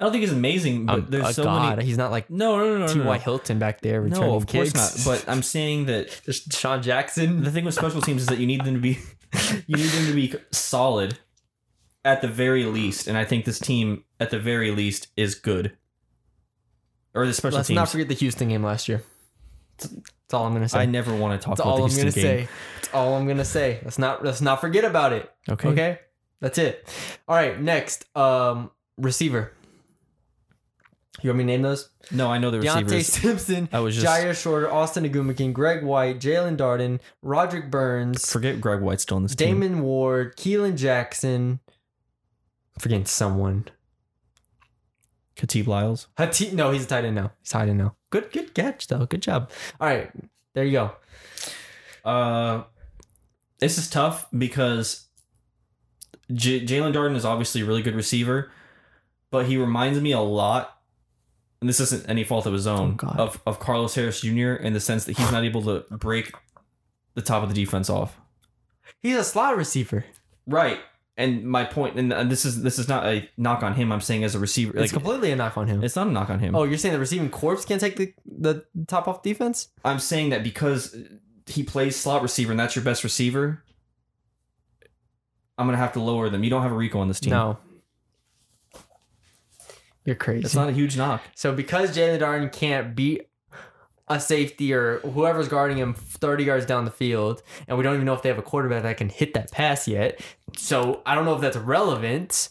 I don't think he's amazing, but a, there's a so god. many. He's not like No, no, no, no, T. no. Y. Hilton back there returning No, of course not. But I'm saying that Just Sean Jackson. the thing with special teams is that you need them to be, you need them to be solid, at the very least. And I think this team, at the very least, is good. Or the special Let's teams. not forget the Houston game last year. That's all I'm gonna say. I never want to talk That's about all the I'm Houston gonna game. say. That's all I'm gonna say. Let's not let's not forget about it. Okay. Okay. That's it. All right. Next, um, receiver. You want me to name those? No, I know the Deontay receivers. Simpson, I was just Jair Shorter, Austin Ogunmakin, Greg White, Jaelon Darden, Roderick Burns, forget Greg White's still in this team. Damon Ward, Keelan Jackson. I'm forgetting someone. Katib Lyles. No, he's a tight end now. He's tight end now. Good, good catch though. Good job. All right, there you go. Uh, this is tough because J- Jaelon Darden is obviously a really good receiver, but he reminds me a lot. And this isn't any fault of his Oh, own God. of of Carlos Harris Jr. in the sense that he's not able to break the top of the defense off. He's a slot receiver. Right. And my point, and and this is this is not a knock on him. I'm saying as a receiver, It's like completely a knock on him. it's not a knock on him. Oh, you're saying the receiving corps can't take the, the top off defense? I'm saying that because he plays slot receiver and that's your best receiver, I'm gonna have to lower them. You don't have a Rico on this team. No. You're crazy. It's not a huge knock. so because Jaelon Darden can't beat a safety or whoever's guarding him 30 yards down the field, and we don't even know if they have a quarterback that can hit that pass yet. So I don't know if that's relevant.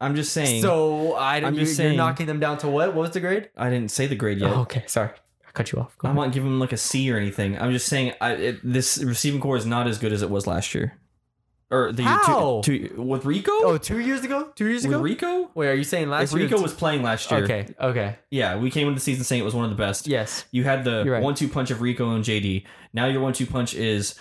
I'm just saying. So I don't. I'm You, just you're saying- knocking them down to what? What was the grade? I didn't say the grade yet. Oh, okay, sorry, I cut you off. Go I'm ahead. not giving him like a C or anything. I'm just saying I, it, this receiving core is not as good as it was last year. Or the How? two, two, with Rico? Oh, two years ago? Two years ago? with? Rico? Wait, are you saying last If year? Rico was playing last year, okay. Okay. yeah, we came into the season saying it was one of the best. Yes. You had the right. one-two punch of Rico and JD. Now your one-two punch is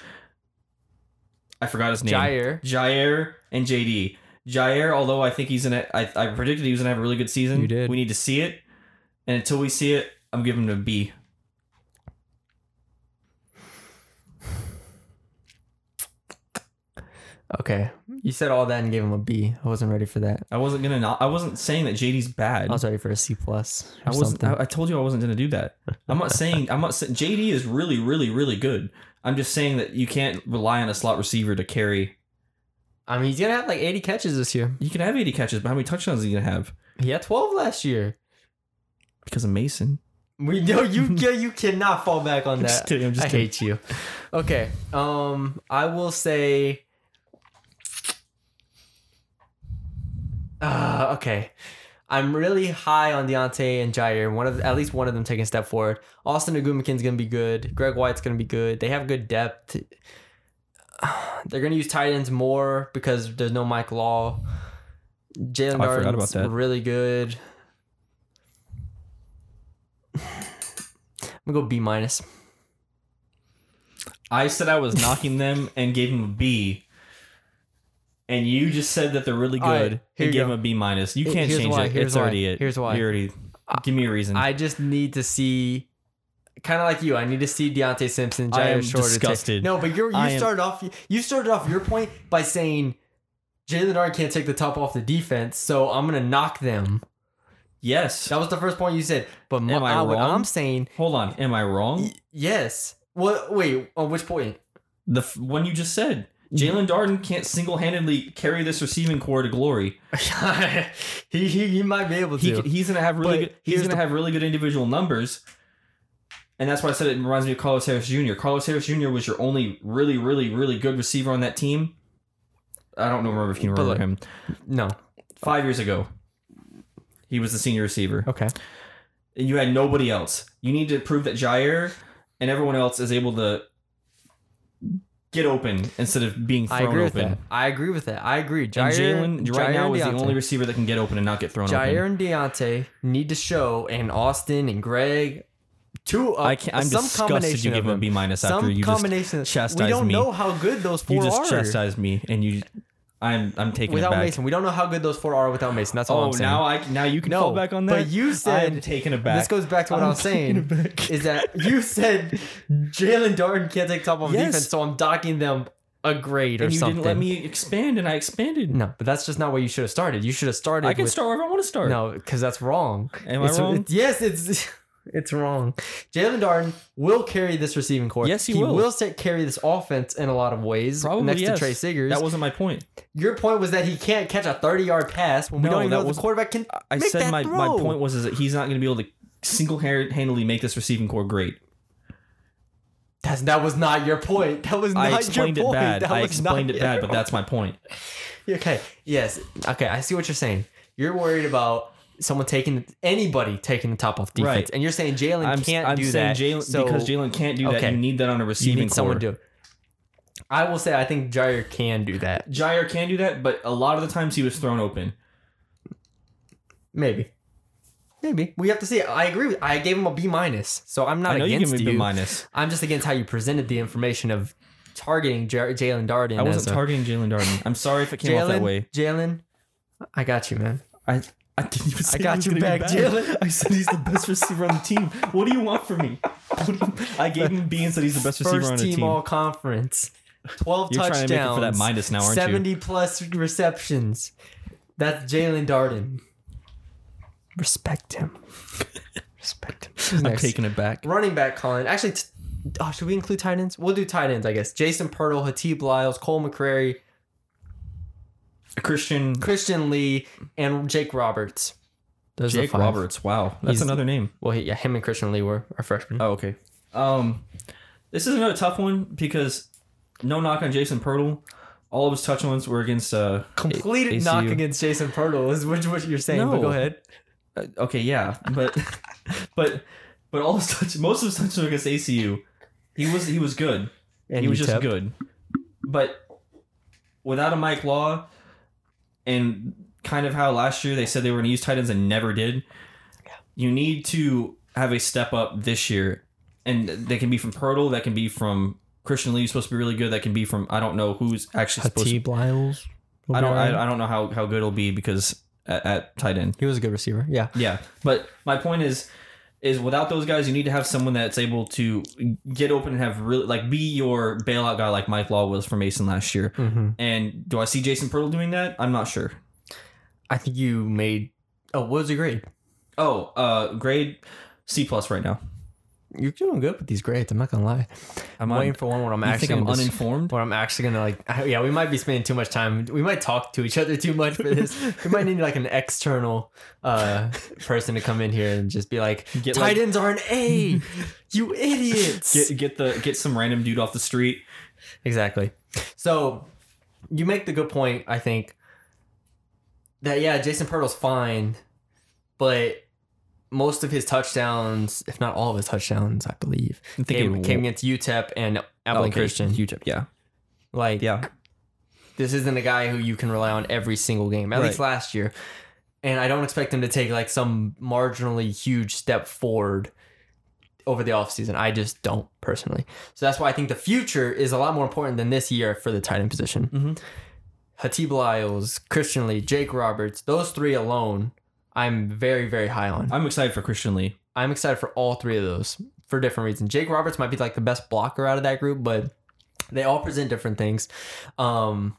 I forgot his name. Jair. Jair and JD. Jair, although I think he's in it, I, I predicted he was gonna have a really good season. You did. We need to see it, and until we see it, I'm giving him a B. Okay. You said all that and gave him a B. I wasn't ready for that. I wasn't gonna not. I wasn't saying that JD's bad. I was ready for a C plus. I wasn't. I, I told you I wasn't gonna do that. I'm not saying. I'm not saying JD is really, really, really good. I'm just saying that you can't rely on a slot receiver to carry. I mean, he's gonna have like 80 catches this year. You can have 80 catches, but how many touchdowns is he gonna have? He had 12 last year. Because of Mason. We know you can, you cannot fall back on I'm that. just kidding. I'm just I kidding. hate you. Okay. Um, I will say. Uh, okay. I'm really high on Deontay and Jair. One of at least one of them taking a step forward. Austin Ogunmakin's gonna be good. Greg White's gonna be good. They have good depth. They're gonna use tight ends more because there's no Mike Law. Jaelon Oh, I forgot about Darden's really good. I'm gonna go B minus. I said I was knocking them and gave him a B. And you just said that they're really All right, good here and you gave go. them a B minus. You can't here's change why, it. here's It's why, already it. here's why. You already give me a reason. I just need to see, kind of like you. I need to see Deontay Simpson, I am Shorter. take- disgusted. no, but you're, you I am- started off. You started off your point by saying Jaelon Darden can't take the top off the defense, so I'm gonna knock them. yes. That was the first point you said. But my, Am I what wrong? I'm saying, Hold on. Am I wrong? y- yes. What? Wait. On which point? The f- one you just said. Jaelon Darden can't single handedly carry this receiving core to glory. he, he he might be able to. He, he's gonna have really But good, he's gonna the- have really good individual numbers. And that's why I said it reminds me of Carlos Harris Jr. Carlos Harris Jr. was your only really, really, really good receiver on that team. I don't remember if you remember look- him. no. Five years ago, he was the senior receiver. Okay. And you had nobody else. You need to prove that Jair and everyone else is able to get open instead of being I thrown agree with open. that. I agree with that. I agree. And Jaelon right Jair now and is the Deontay. only receiver that can get open and not get thrown Jair open. and Deontay need to show, and Austin and Greg, two. Uh, I can't, I'm some disgusted combination you of give him a them. B minus Some after you just combination. we don't me. know how good those four you just are chastised me and you I'm I'm taking without it back. Mason. We don't know how good those four are without Mason. That's all Oh, I'm saying. now I now you can No, fall back on that. but you said- I'm taking it back. This goes back to what I'm I was saying. taking it back. Is that you said Jaelon Darden can't take top off Yes. defense, so I'm docking them a grade or something. and you something. didn't let me expand, and I expanded. No, but that's just not where you should have started. You should have started. I can with, start wherever I want to start. No, because that's wrong. Am I wrong? it- yes, it's it's wrong. Jaelon Darden will carry this receiving core. Yes, he he will. will carry this offense in a lot of ways. Probably next yes. to Trey Siggers. That wasn't my point. Your point was that he can't catch a 30 yard pass when we No, don't even that know was- the quarterback can. I said my, throw. my point was is that he's not going to be able to single handedly make this receiving core great. That's, that was not your point. That was not I explained your it point. bad. That I explained it bad, but that's my point. Okay. Yes. Okay. I see what you're saying. You're worried about someone taking anybody taking the top off defense, Right. and you're saying Jaelon can't I'm do that. So because Jaelon can't do that. You need that on a you receiving need someone to do. it. I will say I think Jair can do that. Jair can do that, but a lot of the times he was thrown open. Maybe. Maybe we have to see. I agree. With, I gave him a B minus, so I'm not I know you against you. B minus. I'm just against how you presented the information of targeting Jar- Jaelon Darden. I wasn't a- targeting Jaelon Darden. I'm sorry if it came off that way. Jaelon, I got you, man. I I didn't even say I got he was you back. Jaelon. I said he's the best receiver on the team. What do you want from me? You- I gave him B and said he's the best receiver First on the team, team. all conference. 12 You're touchdowns. trying to make for that minus now, aren't you? 70 plus receptions. That's Jaelon Darden. Respect him. Respect him. Who's I'm next? taking it back. Running back, Colin. Actually, t- oh, should we include tight ends? We'll do tight ends, I guess. Jason Pirtle, Hatib Lyles, Cole McCrary, Christian Christian Lee, and Jake Roberts. Those are the Jake five. Roberts. Wow, that's He's- another name. Well, he, yeah, him and Christian Lee were our freshmen. Oh, okay. Um, this is another tough one because no knock on Jason Pirtle. All of his touchdowns were against uh Complete A- knock ACU. against Jason Pirtle is what, what you're saying, but No. go ahead. Uh, okay, yeah, but but but all his touch, most of his touchdowns were against ACU. He was he was good. And he was just UTEP. good. But without a Mike Law, and kind of how last year they said they were going to use tight ends and never did, you need to have a step up this year, and they can be from Pirtle, that can be from Christian Lee, who's supposed to be really good. That can be from I don't know who's actually supposed. to... Hatib Lyles. I don't I, I don't know how how good it'll be because at, at tight end. He was a good receiver. Yeah. Yeah, but my point is, is without those guys, you need to have someone that's able to get open and have really like be your bailout guy, like Mike Law was for Mason last year. Mm-hmm. And do I see Jason Pirtle doing that? I'm not sure. I think you made. Oh, what was your grade? Oh, uh, grade C plus right now. You're doing good with these grades. I'm not gonna lie. I'm waiting for one where I'm actually think I'm gonna dis- uninformed? where I'm actually gonna like. Yeah, we might be spending too much time. We might talk to each other too much for this. we might need like an external uh person to come in here and just be like, Get, tight like- are an A. you idiots. Get get the get some random dude off the street. Exactly. So you make the good point, I think, that yeah, Jason Pirtle's fine, but most of his touchdowns, if not all of his touchdowns, I believe, thinking came, came against UTEP and Abilene okay, Christian. UTEP. Yeah, Like, yeah. this isn't a guy who you can rely on every single game, at Right. least last year. And I don't expect him to take like some marginally huge step forward over the offseason. I just don't personally. So that's why I think the future is a lot more important than this year for the tight end position. Mhm. Hatib Lyles, Christian Lee, Jake Roberts, those three alone, I'm very, very high on. I'm excited for Christian Lee. I'm excited for all three of those for different reasons. Jake Roberts might be like the best blocker out of that group, but they all present different things. Um,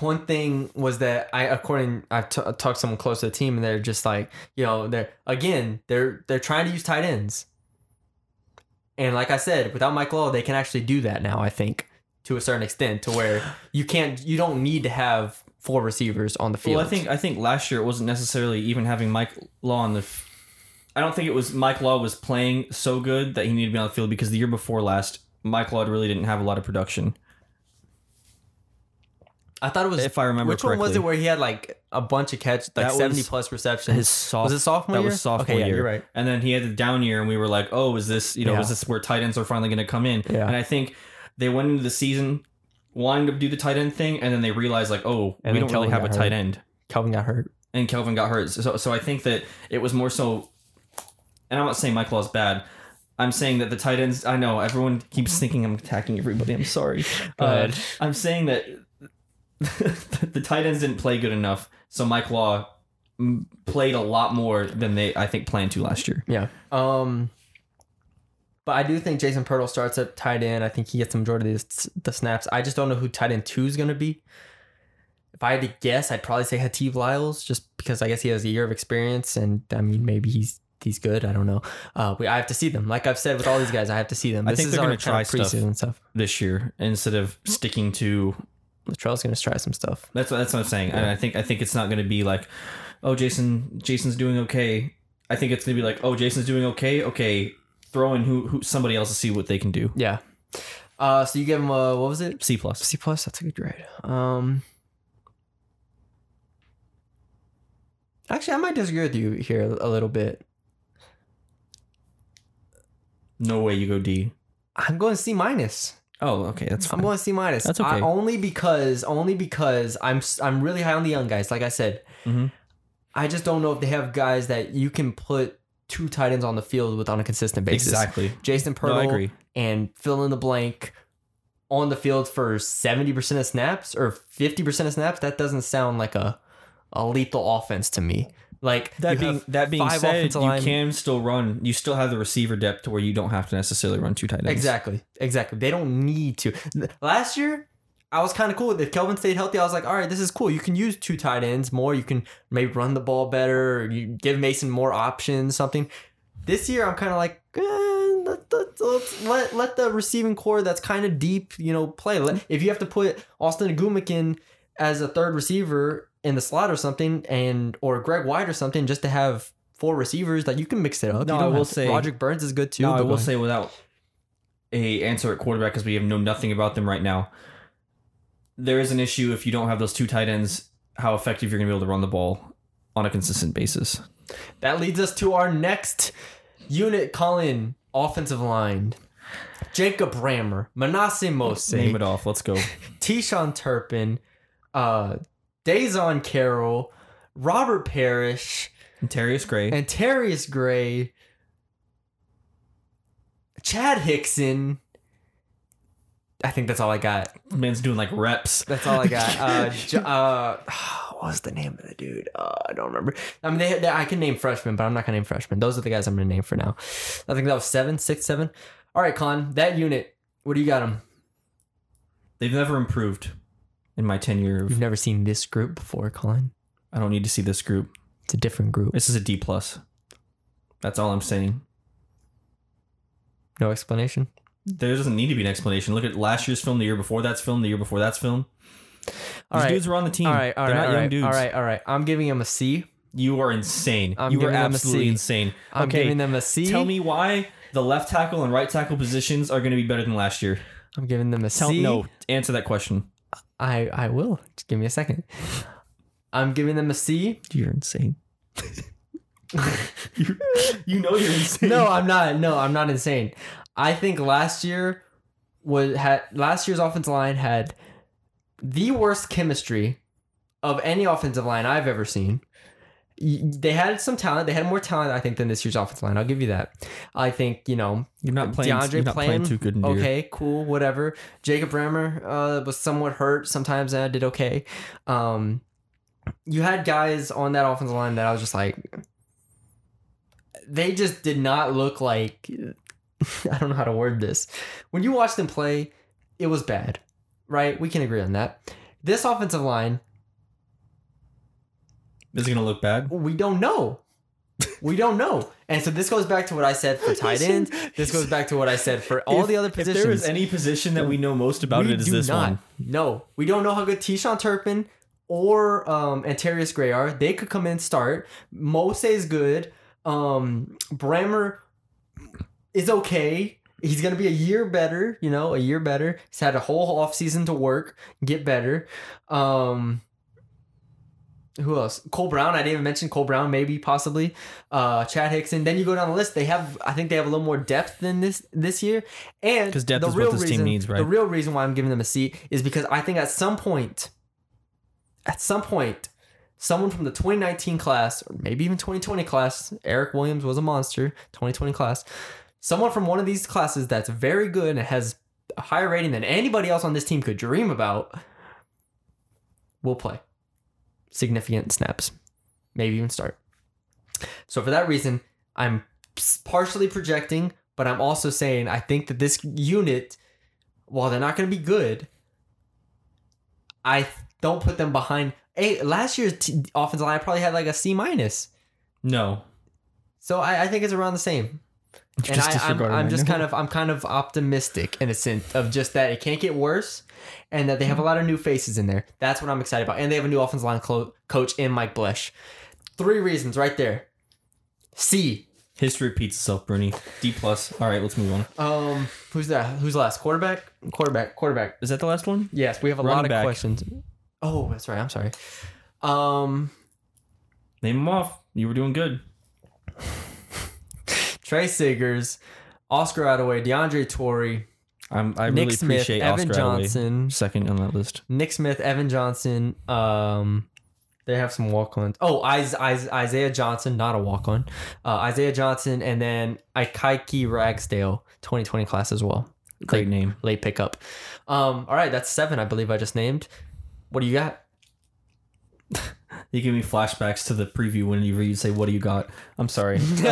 one thing was that I, according, I t- talked to someone close to the team, and they're just like, you know, they're again, they're they're trying to use tight ends, and like I said, without Mike Law, they can actually do that now. I think to a certain extent to where you can't you don't need to have four receivers on the field. Well, I think I think last year it wasn't necessarily even having Mike Law on the. f- I don't think it was Mike Law was playing so good that he needed to be on the field because the year before last, Mike Law really didn't have a lot of production. I thought it was If I remember which one was it where he had like a bunch of catch like That was 70 plus receptions. His soft, was it sophomore that year? was sophomore okay, yeah, year. you're right. And then he had the down year, and we were like, "Oh, is this you know Yeah. is this where tight ends are finally going to come in?" Yeah. And I think they went into the season wanting to do the tight end thing, and then they realized like, "Oh, And we don't really have a got tight end." Kelvin got hurt. and Kelvin got hurt. So, so I think that it was more so. And I'm not saying Mike is bad. I'm saying that the tight ends. I know everyone keeps thinking I'm attacking everybody. I'm sorry. Uh. I'm saying that the tight ends didn't play good enough. So Mike Law played a lot more than they I think planned to last year. Yeah. Um but I do think Jason Pirtle starts at tight end. I think he gets the majority of the, the snaps. I just don't know who tight end two is going to be. If I had to guess, I'd probably say Hatib Lyles, just because I guess he has a year of experience, and I mean maybe he's he's good. I don't know. Uh, we, I have to see them. Like I've said with all these guys, I have to see them. I think is they're kind of try stuff. preseason stuff. This year instead of sticking to Littrell's going to try some stuff. That's what that's what I'm saying. And I think I think it's not going to be like, oh, Jason Jason's doing okay. I think it's going to be like, oh, Jason's doing okay. Okay, throw in who who somebody else to see what they can do. Yeah. Uh, so you give him a what was it? C plus. C plus. That's a good grade. Um, actually, I might disagree with you here a little bit. No way you go D. I'm going C minus. Oh, okay, that's Fine. I'm going C minus. That's okay. I- only because only because I'm I'm really high on the young guys. Like I said, Mhm. I just don't know if they have guys that you can put two tight ends on the field with on a consistent basis. Exactly. Jason Pirtle No, I agree. and fill in the blank on the field for 70% of snaps or 50% of snaps. That doesn't sound like a a lethal offense to me. Like That being that being said, you line- can still run. You still have the receiver depth to where you don't have to necessarily run two tight ends. Exactly. Exactly. They don't need to. Last year, I was kind of cool. with If Kelvin stayed healthy, I was like, all right, this is cool. You can use two tight ends more. You can maybe run the ball better. You give Mason more options, something. This year, I'm kind of like, eh, let, let, let, let the receiving core that's kind of deep, you know, play. Let, if you have to put Austin Ogunmakin as a third receiver in the slot or something, and or Greg White or something, just to have four receivers, that you can mix it up. No, You I will say- Roderick Burns is good too. No, but I will say without a answer at quarterback because we have know nothing about them right now. There is an issue if you don't have those two tight ends. How effective you're going to be able to run the ball on a consistent basis? That leads us to our next unit, Colin, offensive line. Jacob Brammer, Manasseh Mose, Name it off. Let's go. Tishawn Turpin, uh, Dazon Carroll, Robert Parrish, and Terrius Gray. and Terrius Gray, Chad Hickson. I think that's all I got. Man's doing like reps. That's all I got. Uh, J- uh, what was the name of the dude? Uh, I don't remember. I mean, they, they, I can name freshmen, but I'm not gonna name freshmen. Those are the guys I'm gonna name for now. I think that was seven, six, seven. All right, Con, that unit. What do you got them? They've never improved in my tenure. You've never seen this group before, Colin. I don't need to see this group. It's a different group. This is a D plus. That's all I'm saying. No explanation. There doesn't need to be an explanation. Look at last year's film, the year before that's film, the year before that's film. These All right. dudes were on the team. All right, all They're right, not all young right, dudes. all right, all right. I'm giving him a C. You are insane. I'm you are giving them a absolutely C. insane. I'm okay, giving them a C. tell me why the left tackle and right tackle positions are going to be better than last year. I'm giving them a Tell C. no. Answer that question. I I will. Just give me a second. I'm giving them a C. You're insane. you, you know you're insane. No, I'm not. No, I'm not insane. I think last year was had last year's offensive line had the worst chemistry of any offensive line I've ever seen. They had some talent. They had more talent, I think, than this year's offensive line. I'll give you that. I think you know you're not playing. DeAndre you're not playing, playing too good. Okay, cool, whatever. Jacob Brammer uh, was somewhat hurt. Sometimes I did okay. Um, you had guys on that offensive line that I was just like, they just did not look like. I don't know how to word this. When you watch them play, it was bad, right? We can agree on that. This offensive line, Is it going to look bad? we don't know. We don't know. And so this goes back to what I said for tight ends. This goes back to what I said for all If- the other positions. If there is any position that we know most about it is this not. one. No, we don't know how good Tishawn Turpin or um, Antarius Gray are. They could come in and start. Mose is good. Um, Brammer is okay. He's gonna be a year better. You know, a year better. He's had a whole off season to work, get better. Um, who else? Cole Brown. I didn't even mention Cole Brown. Maybe, possibly. Uh, Chad Hickson. Then you go down the list. They have. I think they have a little more depth than this this year. And 'Cause depth the is what real this team reason, needs, right? The real reason why I'm giving them a seat is because I think at some point, at some point, someone from the 2019 class or maybe even 2020 class, Eric Williams was a monster. 2020 class. Someone from one of these classes that's very good and has a higher rating than anybody else on this team could dream about will play significant snaps, maybe even start. So for that reason, I'm partially projecting, but I'm also saying I think that this unit, while they're not going to be good, I don't put them behind. Hey, last year's t- offensive line probably had like a C minus, No. so I, I think it's around the same. And Just I, I'm, I'm just kind of I'm kind of optimistic in a sense of just that it can't get worse, and that they have a lot of new faces in there. That's what I'm excited about, and they have a new offensive line coach in Mike Bloesch. Three reasons right there. C. History repeats itself, Bruni. D plus. All right, let's move on. Um, who's that? Who's last? Quarterback. Quarterback. Quarterback. Is that the last one? Yes, we have a Running lot of back. questions. Oh, that's right. I'm sorry. Um, Name them off. You were doing good. Trey Siggers, Oscar Adaway, DeAndre Torrey, I'm, I Nick really Smith, appreciate Evan Oscar Adaway. Johnson, Second on that list. Nick Smith, Evan Johnson. Um, they have some walk-ons. Oh, Is- Is- Isaiah Johnson, not a walk-on. Uh, Isaiah Johnson, and then Ikaika Ragsdale, 2020 class as well. Great Late- name. Late pickup. Um, all right, that's seven, I believe I just named. What do you got? You give me flashbacks to the preview whenever you say, "What do you got?" I'm sorry.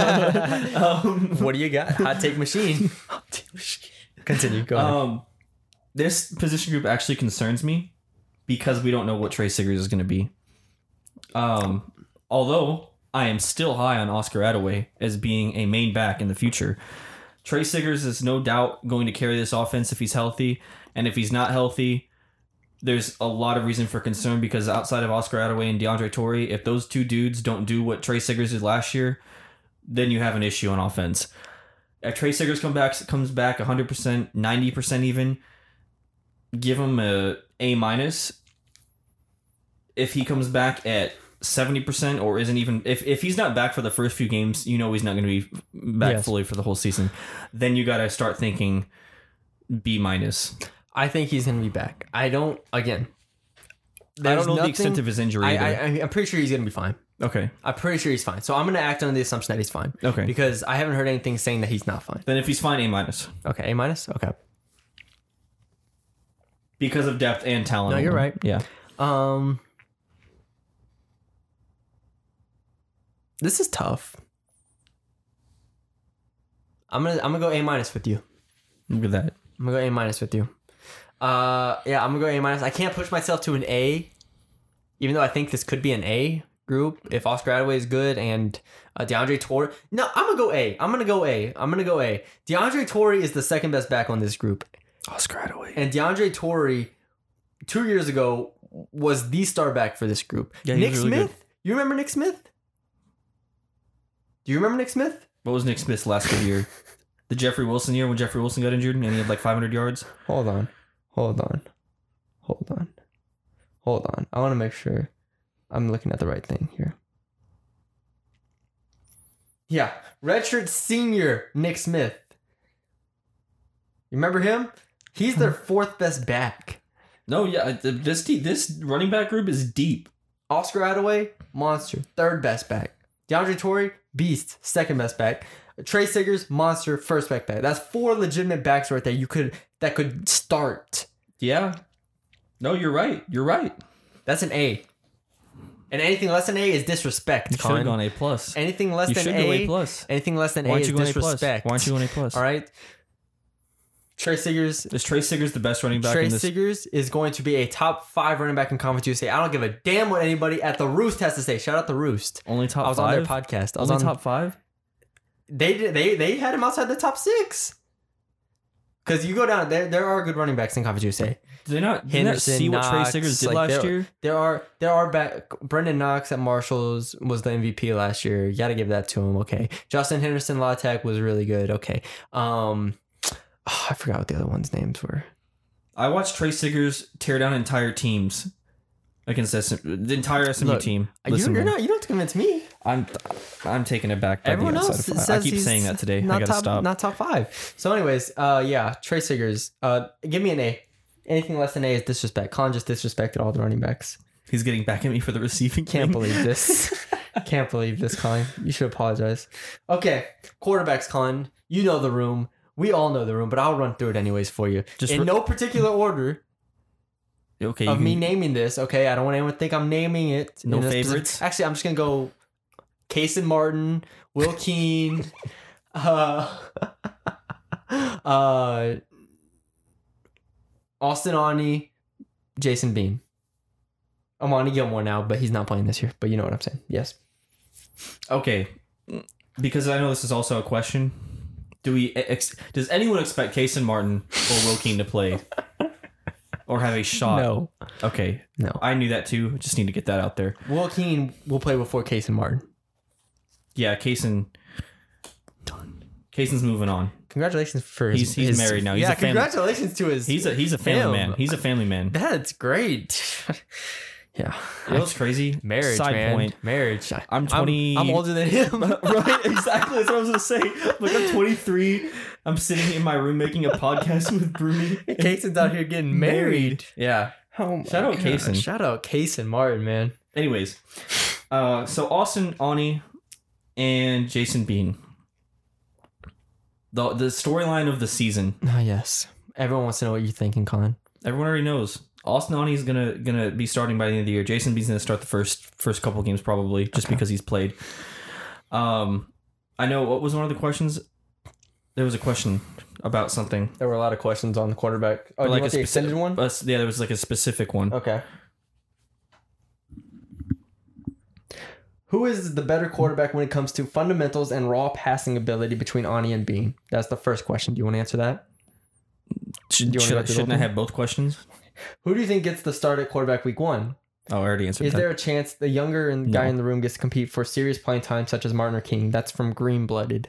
um, What do you got? Hot take machine. Continue. Go ahead. um, this position group actually concerns me because we don't know what Trey Siggers is going to be. Um, although I am still high on Oscar Adaway as being a main back in the future. Trey Siggers is no doubt going to carry this offense if he's healthy, and if he's not healthy, there's a lot of reason for concern because outside of Oscar Adaway and DeAndre Torrey, if those two dudes don't do what Trey Siggers did last year, then you have an issue on offense. If Trey Siggers come back comes back 100%, 90% even, give him a A minus. If he comes back at 70% or isn't even if, if he's not back for the first few games, you know he's not going to be back Yes. fully for the whole season. Then you got to start thinking B minus. I think he's going to be back. I don't, again. I don't know the extent of his injury. I. I, I'm pretty sure he's going to be fine. okay. I'm pretty sure he's fine. So I'm going to act on the assumption that he's fine. Okay. Because I haven't heard anything saying that he's not fine. Then if he's fine, A minus Okay, A minus? Okay. because of depth and talent. No, you're right. Yeah. Um, this is tough. I'm gonna I'm gonna go A minus with you. Look at that. I'm gonna go A minus with you. Uh, yeah, I'm gonna go A minus. I can't push myself to an A, even though I think this could be an A group if Oscar Adaway is good and uh, DeAndre Torrey. No, I'm gonna go A. I'm gonna go A. I'm gonna go A. DeAndre Torrey is the second best back on this group, Oscar Adaway. and DeAndre Torrey, two years ago, was the star back for this group. Yeah, Nick really Smith. You remember Nick Smith? Do you remember Nick Smith? What was Nick Smith's last good year? The Jeffrey Wilson year when Jeffrey Wilson got injured and he had like 500 yards. Hold on. Hold on. Hold on. Hold on. I want to make sure I'm looking at the right thing here. Yeah. Redshirt senior Nick Smith. You remember him? He's their fourth best back. No, yeah, uh, this te- this running back group is deep. Oscar Adaway, monster, third best back. DeAndre Torrey, beast, second best back. Trey Siggers, monster, first best back. That's four legitimate backs right there. You could that could start. Yeah. No, you're right. You're right. That's an A. And anything less than A is disrespect. You should have Colin. gone A plus. Anything less You than should a, go A plus. anything less than Why A don't is you go A plus? disrespect. Why don't you go A plus? All right. Trey Siggers. Is Trey Siggers the best running back Trey in this? Siggers is going to be a top five running back in Conference USA. I don't give a damn what anybody at the Roost has to say. Shout out the Roost. Only top I was five. on their podcast. I was Only on top five. They did. They they had him outside the top six. Because you go down, there there are good running backs in Conference USA. Did they not? Did not see what Trey Siggers did like, last they're- year? There are there are back. Brendan Knox at Marshalls was the MVP last year. You got to give that to him. Okay, Justin Henderson La Tech was really good. Okay, um, oh, I forgot what the other ones' names were. I watched Trey Siggers tear down entire teams against SM, the entire SMU Look, team. You, you're not. You don't have to convince me. I'm I'm taking it back. by Everyone else says I keep saying that today. Not I gotta top, stop. Not top five. So, anyways, uh, yeah, Trey Siggers. Uh, give me an A. Anything less than A is disrespect. Colin just disrespected all the running backs. He's getting back at me for the receiving. Can't believe this. Can't believe this, Colin. You should apologize. Okay, quarterbacks, Colin. You know the room. We all know the room, but I'll run through it anyways for you. Just in re- no particular order Okay, of me naming this. Okay, I don't want anyone to think I'm naming it. No a specific- favorites? Actually, I'm just gonna go. Kason Martin, Will Keen, uh, uh, Austin Aune, Jason Bean. Amani Gilmore now, but he's not playing this year. But you know what I'm saying. Yes. Okay, because I know this is also a question. Do we ex- does anyone expect Kason Martin or Wilkeen to play or have a shot? No. Okay, No. I knew that too. Just need to get that out there. Will Keen will play before Kason Martin. Yeah, Kason. Done. Kason's moving on. Congratulations for his. He's- he's his- married now. He's yeah, a congratulations to his. He's a he's a family Him. man. He's a family man. That's great. yeah. You know what's crazy? Marriage, Side man. point. Marriage. I'm 20 I'm, older than him. right, exactly. That's what I was gonna say. Like I'm 23. I'm sitting in my room making a podcast with Bruni. Kason's out here getting married. Yeah. Oh my Shout out God. Kason. Shout out Kason Martin, man. Anyways, uh, so Austin Aune and Jason Bean. The the storyline of the season. Ah, yes. Everyone wants to know what you're thinking, Colin. Everyone already knows. Austin Aune is gonna gonna be starting by the end of the year. Jason Bean's gonna start the first first couple games probably just because he's played. Um, I know what was one of the questions. There was a question about something. There were a lot of questions on the quarterback. Oh, like you want a the speci- extended one? uh, yeah, there was like a specific one. Okay. Who is the better quarterback when it comes to fundamentals and raw passing ability between Aune and Bean? That's the first question. Do you want to answer that? Should, Do you wanna should, go I- through shouldn't I have both questions? Who do you think gets the start at quarterback week one? Oh, I already answered Is that. there a chance the younger guy No. in the room gets to compete for serious playing time, such as Martin or King? That's from Green Blooded.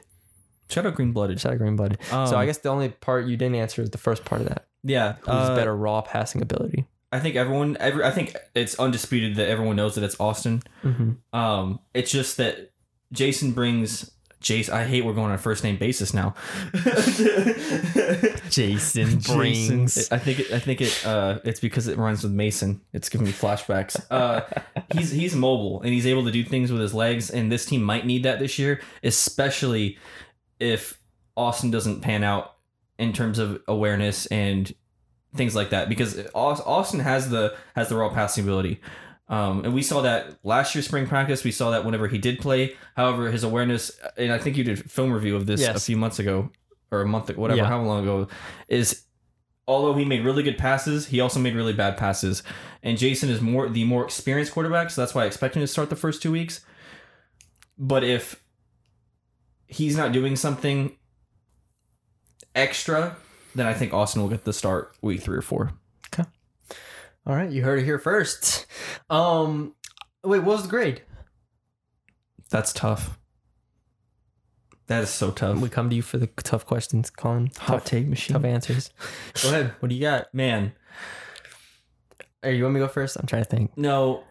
Shout out Green Blooded. Shout out Green Blooded. so Um, I guess the only part you didn't answer is the first part of that. Yeah, Who's uh, better raw passing ability? I think everyone. Every, I think it's undisputed that everyone knows that it's Austin. Mm-hmm. Um, it's just that Jason brings. Jace, I hate we're going on a first name basis now. Jason Jason. I think it, I think it uh it's because it runs with Mason. It's giving me flashbacks. Uh he's he's mobile and he's able to do things with his legs and this team might need that this year, especially if Austin doesn't pan out in terms of awareness and things like that because Austin has the has the raw passing ability. Um, and we saw that last year spring practice. We saw that whenever he did play. However, his awareness, and I think you did film review of this a few months ago or a month, whatever, Yeah. how long ago, is although he made really good passes, he also made really bad passes. And Jason is more the more experienced quarterback, so that's why I expect him to start the first two weeks. But if he's not doing something extra, then I think Austin will get the start week three or four. Okay. All right, you heard it here first. Um, wait, what was the grade? That's tough. That is so tough. We come to you for the tough questions, Colin. Hot Tough, take machine. tough answers. Go ahead. What do you got? Man, Hey, you want me to go first? I'm trying to think. no.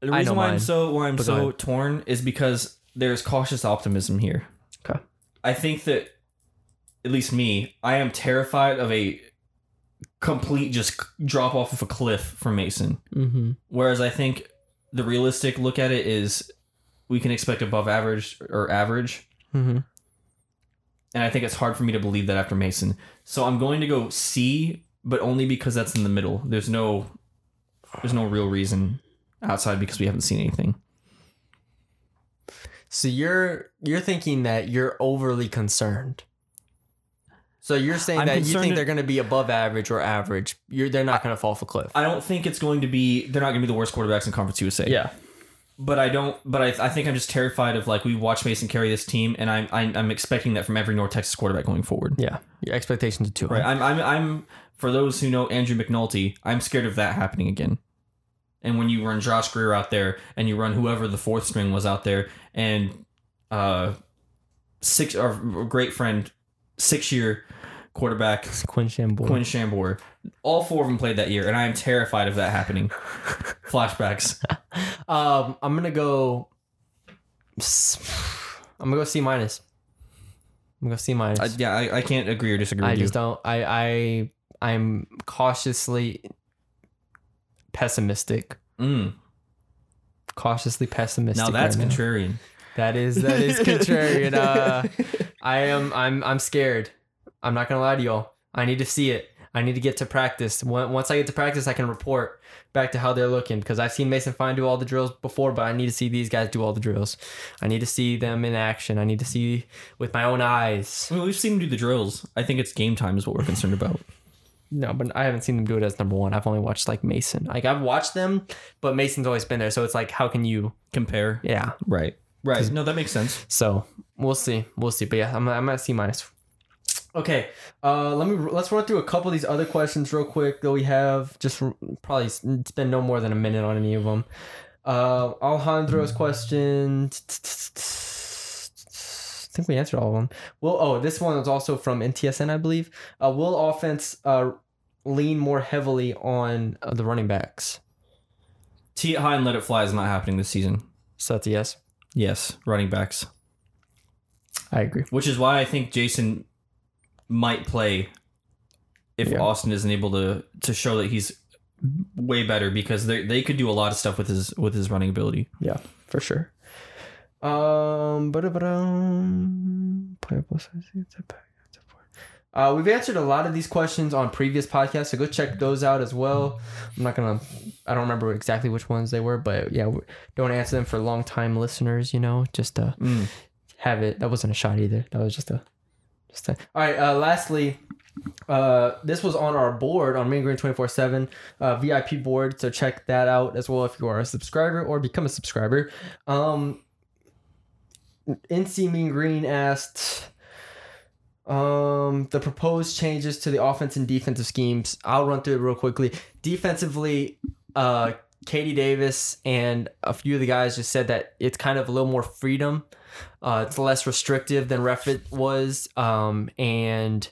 The reason why I'm so why I'm so torn is because there's cautious optimism here. Okay. I think that at least me, I am terrified of a complete just drop off of a cliff for Mason. Mm-hmm. Whereas I think the realistic look at it is we can expect above average or average. Mm-hmm. And I think it's hard for me to believe that after Mason. So I'm going to go C, but only because that's in the middle. There's no there's no real reason outside because we haven't seen anything. So you're you're thinking that you're overly concerned. So you're saying I'm that you think they're going to be above average or average? You're they're not going to fall off a cliff. I don't think it's going to be. They're not going to be the worst quarterbacks in Conference USA. yeah. but I don't. But I, I think I'm just terrified of like we watch Mason carry this team, and I'm I'm, I'm expecting that from every North Texas quarterback going forward. Yeah. Your expectations are too Right. high. I'm I'm I'm for those who know Andrew McNulty, I'm scared of that happening again. And when you run Josh Greer out there, and you run whoever the fourth string was out there, and uh, six our great friend, six year quarterback Quinn Shanbour. Quinn Shanbour, all four of them played that year, and I am terrified of that happening. Flashbacks. Um, I'm gonna go. I'm gonna go C minus. I'm gonna go C minus. I, yeah, I, I can't agree or disagree I with you. just don't. I I I'm cautiously pessimistic. Mm. Cautiously pessimistic. Now that's right now. contrarian. That is that is contrarian. Uh, I am I'm I'm scared. I'm not gonna lie to y'all. I need to see it. I need to get to practice. Once once I get to practice, I can report back to how they're looking because I've seen Mason Fine do all the drills before, but I need to see these guys do all the drills. I need to see them in action. I need to see with my own eyes. I mean, we've seen them do the drills. I think it's game time is what we're concerned about. No, but I haven't seen them do it as number one. I've only watched like Mason. Like I've watched them, but Mason's always been there. So it's like, how can you? Compare. Yeah. Right. Right. No, that makes sense. So we'll see. We'll see. But yeah, I'm, I'm at C minus. Okay. Uh, let me let's run through a couple of these other questions real quick that we have. Just probably spend no more than a minute on any of them. Uh, Alejandro's question. I think we answered all of them. Will oh this one was also from NTSN I believe. Uh, will offense uh lean more heavily on uh, the running backs? Tee it high and let it fly is not happening this season. So that's a yes. Yes, running backs. I agree. Which is why I think Jason might play if Yeah. Austin isn't able to to show that he's way better because they they could do a lot of stuff with his with his running ability. Yeah, for sure. Um, but um, playable size. it's a pack, it's a four. Uh, we've answered a lot of these questions on previous podcasts, so go check those out as well. I'm not gonna, I don't remember exactly which ones they were, but yeah, don't answer them for long time listeners. You know, just to Mm. have it. That wasn't a shot either. That was just a, just a. All right. Uh, lastly, uh, this was on our board on Mean Green 24 7 uh, VIP board. So check that out as well if you are a subscriber or become a subscriber. Um, NC Mean Green asked um, the proposed changes to the offense and defensive schemes. I'll run through it real quickly. Defensively, uh, KD Davis and a few of the guys just said that it's kind of a little more freedom. Uh, it's less restrictive than Reffett was, um, and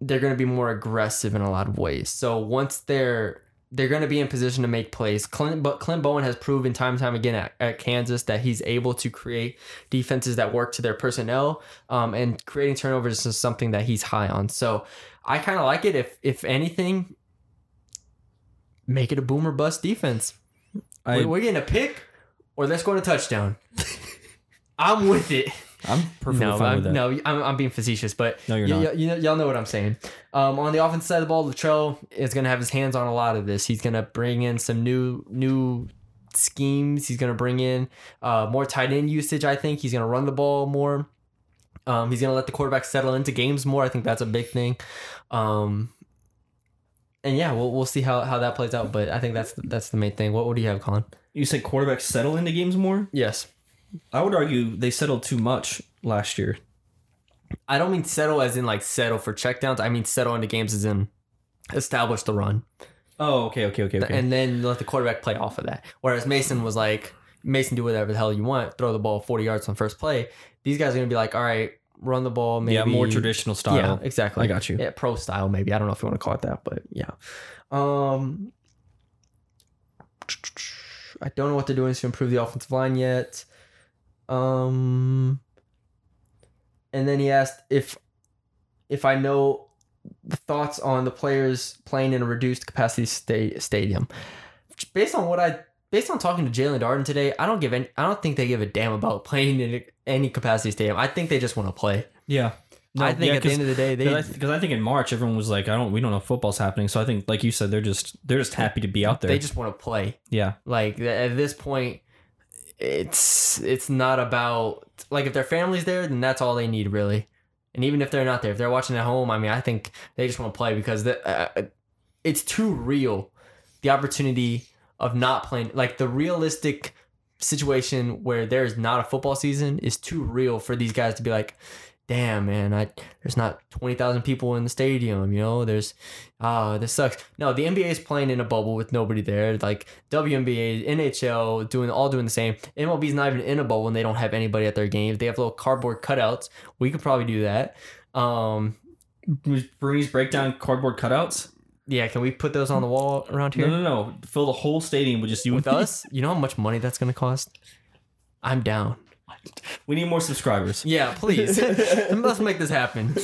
they're going to be more aggressive in a lot of ways. So once they're they're going to be in position to make plays. Clint, but Clint Bowen has proven time and time again at, at Kansas that he's able to create defenses that work to their personnel, um, and creating turnovers is something that he's high on. So I kind of like it. If if anything, make it a boomer bust defense. I, we're, we're getting a pick, or let's go to touchdown. I'm with it. I'm perfectly No, fine I'm, with that. no, I'm, I'm being facetious, but No, you're y- not. y- you know, y'all know what I'm saying. Um, on the offensive side of the ball, Littrell is going to have his hands on a lot of this. He's going to bring in some new new schemes. He's going to bring in uh, more tight end usage. I think he's going to run the ball more. Um, he's going to let the quarterback settle into games more. I think that's a big thing. Um, and yeah, we'll, we'll see how, how that plays out. But I think that's that's the main thing. What, what do you have, Colin? You said quarterbacks settle into games more. Yes. I would argue they settled too much last year. I don't mean settle as in like settle for checkdowns. I mean settle into games as in establish the run. Oh, okay, okay, okay, okay. and then let the quarterback play off of that. Whereas Mason was like, Mason, do whatever the hell you want, throw the ball 40 yards on first play. These guys are gonna be like, all right, run the ball, maybe yeah, more traditional style. Yeah, exactly. I got you. Yeah, pro style maybe. I don't know if you want to call it that, but yeah. Um, I don't know what they're doing to improve the offensive line yet. Um, and then he asked if if I know the thoughts on the players playing in a reduced capacity sta- stadium. Based on what I based on talking to Jaelon Darden today, I don't give any. I don't think they give a damn about playing in any capacity stadium. I think they just want to play. Yeah. No, I think yeah, at the end of the day, they because I, I think in March everyone was like, I don't, we don't know if football's happening. So I think, like you said, they're just they're just happy to be out there. they just want to play. yeah, Like at this point, it's it's not about like if their family's there, then that's all they need really. And even if they're not there, if they're watching at home, I mean, I think they just want to play because the, uh, it's too real. The opportunity of not playing, like the realistic situation where there's not a football season, is too real for these guys to be like, damn man i there's not 20000 people in the stadium you know? There's ah this sucks. No the nba is playing in a bubble with nobody there. Like WNBA, nhl doing all doing the same. Mlb's not even in a bubble and they don't have anybody at their games. They have little cardboard cutouts. We could probably do that. Um Bruni's breakdown cardboard cutouts. yeah can we put those on the wall around here? No, no, no. Fill the whole stadium with just you with us? You know how much money that's gonna cost? I'm down We need more subscribers. Yeah, please. Let's make this happen.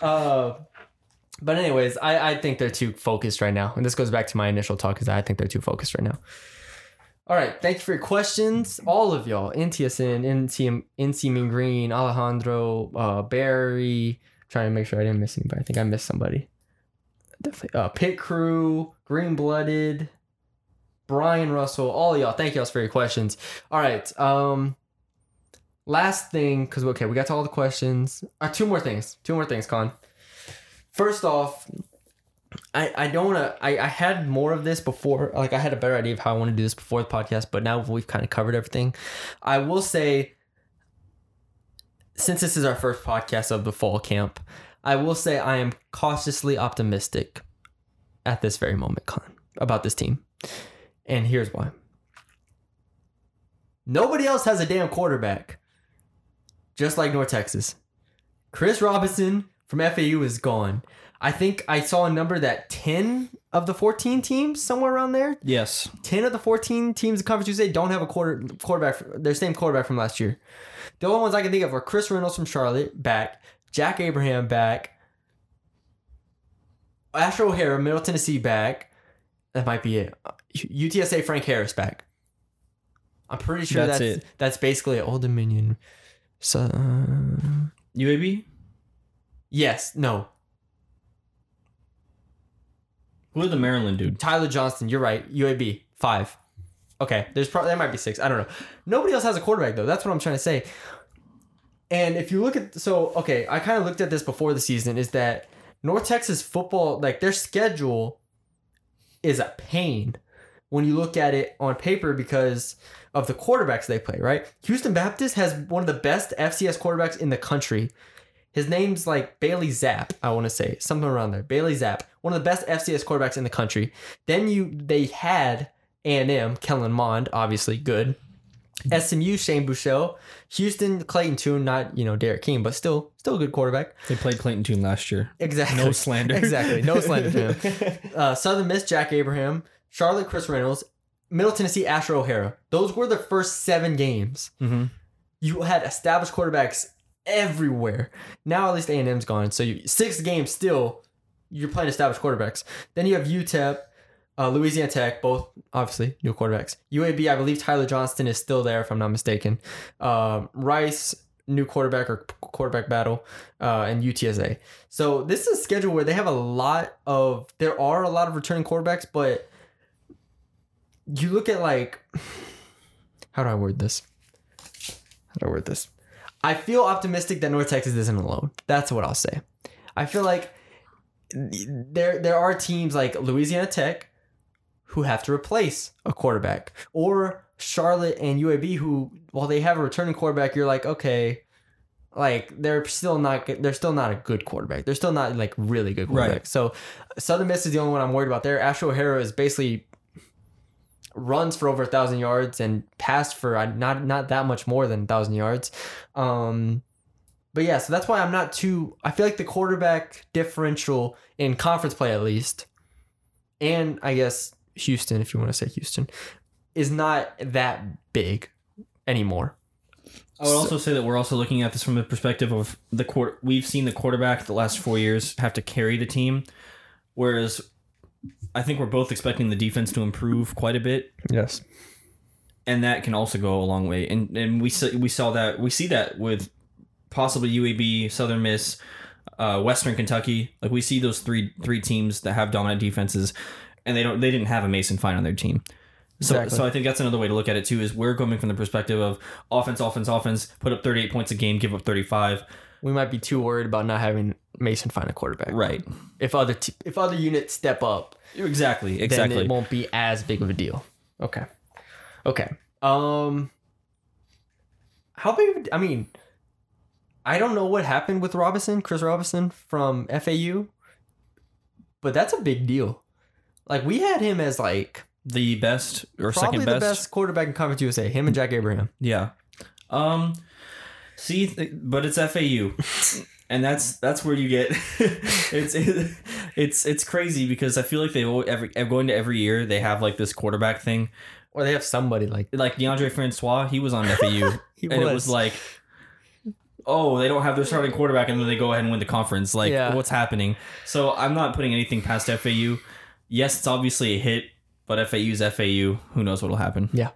Uh, but anyways, I, I think they're too focused right now. And this goes back to my initial talk because I think they're too focused right now. All right. Thank you for your questions. All of y'all. NTSN, NC, NC Mean Green, Alejandro, uh, Barry. trying to make sure I didn't miss anybody. I think I missed somebody. Definitely. Uh, Pit Crew, Green Blooded, Brian Russell, all y'all. Thank y'all for your questions. All right. Um, last thing, because okay, we got to all the questions. Uh, two more things. Two more things, Con. First off, I I don't want to. I I had more of this before. Like I had a better idea of how I want to do this before the podcast, but now we've kind of covered everything. I will say, since this is our first podcast of the fall camp, I will say I am cautiously optimistic at this very moment, Con, about this team, and here's why. Nobody else has a damn quarterback just like North Texas. Chris Robinson from FAU is gone. I think I saw a number that 10 of the 14 teams, somewhere around there, Yes. 10 of the 14 teams in Conference USA don't have a quarter quarterback, their same quarterback from last year. The only ones I can think of are Chris Reynolds from Charlotte, back, Jack Abraham, back, Asher O'Hara, Middle Tennessee, back. That might be it. UTSA Frank Harris, back. I'm pretty sure That's that's it. that's basically Old Dominion. So, uh, UAB? yes, no. Who are the Maryland dude? Tyler Johnston, you're right. UAB five. Okay, there's probably there might be six. I don't know. Nobody else has a quarterback though. That's what I'm trying to say. And if you look at so okay, I kind of looked at this before the season. Is that North Texas football like their schedule is a pain when you look at it on paper because of the quarterbacks they play. Right, Houston Baptist has one of the best FCS quarterbacks in the country. His name's like Bailey Zapp, I want to say something around there. Bailey Zapp, one of the best FCS quarterbacks in the country. Then you they had A&M, Kellen Mond, obviously good. SMU, Shane Buechele, Houston, Clayton Tune, not you know D'Eriq King, but still still a good quarterback. They played Clayton Tune last year. Exactly. No slander. exactly. No slander to him. Uh, Southern Miss, Jack Abraham, Charlotte, Chris Reynolds, Middle Tennessee, Asher O'Hara. Those were the first seven games. Mm-hmm. You had established quarterbacks everywhere. Now at least A and M's gone, so you, six games still. You're playing established quarterbacks. Then you have UTEP, uh, Louisiana Tech, both obviously new quarterbacks. UAB, I believe Tyler Johnston is still there, if I'm not mistaken. Um, Rice, new quarterback or quarterback battle, uh, and UTSA. So this is a schedule where they have a lot of. There are a lot of returning quarterbacks, but you look at like, how do I word this? How do I word this? I feel optimistic that North Texas isn't alone. That's what I'll say. I feel like there there are teams like Louisiana Tech who have to replace a quarterback, or Charlotte and UAB who, while they have a returning quarterback, you're like, okay, like they're still not they're still not a good quarterback. They're still not like really good Right. quarterback. So Southern Miss is the only one I'm worried about there. Asher O'Hara is basically runs for over a thousand yards and passed for uh, not not that much more than a thousand yards. Um, but yeah, so that's why I'm not too. I feel like the quarterback differential in conference play, at least, and I guess Houston, if you want to say Houston, is not that big anymore. I would also say that we're also looking at this from the perspective of the court. We've seen the quarterback the last four years have to carry the team, whereas I think we're both expecting the defense to improve quite a bit, Yes. and that can also go a long way. And and we saw, we saw that we see that with possibly UAB, Southern Miss, uh, Western Kentucky. Like we see those three three teams that have dominant defenses, and they don't they didn't have a Mason Fine on their team. So, Exactly. so I think that's another way to look at it too. Is we're coming from the perspective of offense, offense, offense. Put up 38 points a game, give up 35. we might be too worried about not having Mason find a quarterback. Right. If other t- if other units step up, Exactly. then Exactly. it won't be as big of a deal. Okay. Okay. Um how big of a, I mean I don't know what happened with Robinson, Chris Robinson from FAU, but that's a big deal. Like we had him as like the best or probably second the best. best quarterback in Conference USA, him and Jack Abraham. Yeah. Um. See, th- but it's FAU, and that's that's where you get it's it's it's crazy because I feel like they every going to every year they have like this quarterback thing. Or they have somebody like Like DeAndre Francois, he was on FAU, and it was. was like. Oh, they don't have their starting quarterback, and then they go ahead and win the conference. Like, Yeah. what's happening? So I'm not putting anything past FAU. Yes, it's obviously a hit, but FAU's FAU. Who knows what'll happen? Yeah.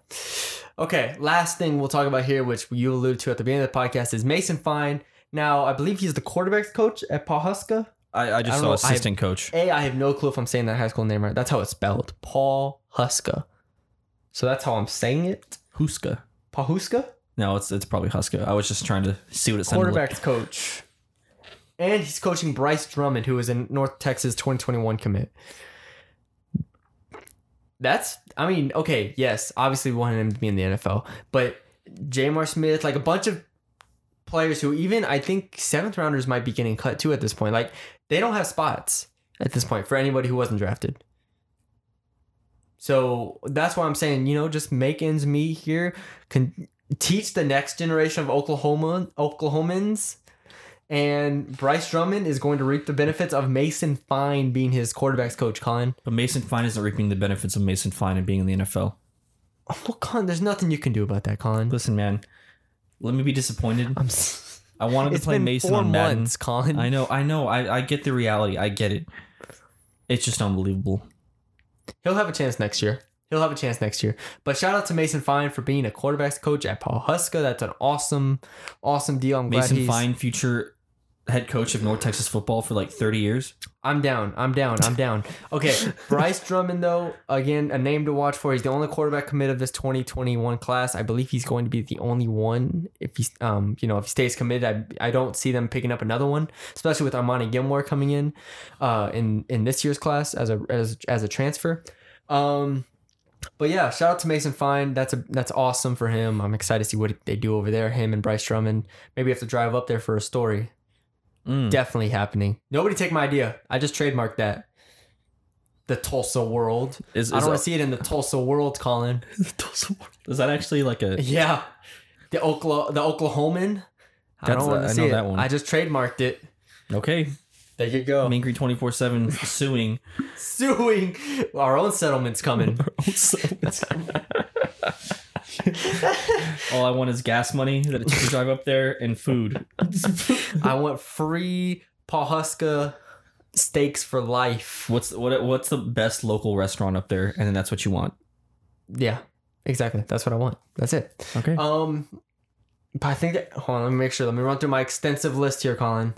Okay, last thing we'll talk about here, which you alluded to at the beginning of the podcast, is Mason Fine. Now, I believe he's the quarterbacks coach at Pawhuska. I, I just I saw know, assistant coach. A, I have no clue if I'm saying that high school name right. That's how it's spelled. Paul Huska. So that's how I'm saying it. Huska. Pawhuska? No, it's it's probably Huska. I was just trying to see what it sounded like. Quarterbacks coach. And he's coaching Bryce Drummond, who is a North Texas 2021 commit. That's, I mean, okay, yes, obviously we wanted him to be in the NFL, but Jamar Smith, like a bunch of players who even I think seventh rounders might be getting cut too at this point. Like they don't have spots at this point for anybody who wasn't drafted. So that's why I'm saying, you know, just make ends meet here. Can teach the next generation of Oklahoma Oklahomans. And Bryce Drummond is going to reap the benefits of Mason Fine being his quarterbacks coach, Colin. But Mason Fine isn't reaping the benefits of Mason Fine and being in the NFL. Well, oh, Colin, there's nothing you can do about that, Colin. Listen, man, let me be disappointed. I'm. s- I wanted It's to play been Mason four on Madden. months, Colin. I know, I know, I, I get the reality. I get it. It's just unbelievable. He'll have a chance next year. He'll have a chance next year. But shout out to Mason Fine for being a quarterbacks coach at Pawhuska. That's an awesome, awesome deal. I'm glad Mason he's. Fine, future head coach of North Texas football for like 30 years. I'm down. I'm down. I'm down. Okay, Bryce Drummond though, again, a name to watch for. He's the only quarterback commit of this 2021 class. I believe he's going to be the only one. If he's, um, you know, if he stays committed, I, I don't see them picking up another one, especially with Armani Gilmore coming in, uh, in in this year's class as a as as a transfer. Um, but yeah, shout out to Mason Fine. That's a that's awesome for him. I'm excited to see what they do over there. Him and Bryce Drummond. Maybe have to drive up there for a story. Mm. Definitely happening. Nobody take my idea. I just trademarked that. The Tulsa World. Is, I don't want to see it in the Tulsa World, Colin. the Tulsa World. Is that actually like a Yeah, the Oklahoma, the Oklahoman. I don't want to see it. that one. I just trademarked it. okay? There you go. Mean Green 24 7 suing. Suing our own settlements coming. All I want is gas money that it took to drive up there and food. I want free Pawhuska steaks for life. What's what? What's the best local restaurant up there? And then that's what you want. Yeah, exactly. That's what I want. That's it. Okay. Um, but I think that, hold on, let me make sure. Let me run through my extensive list here, Colin.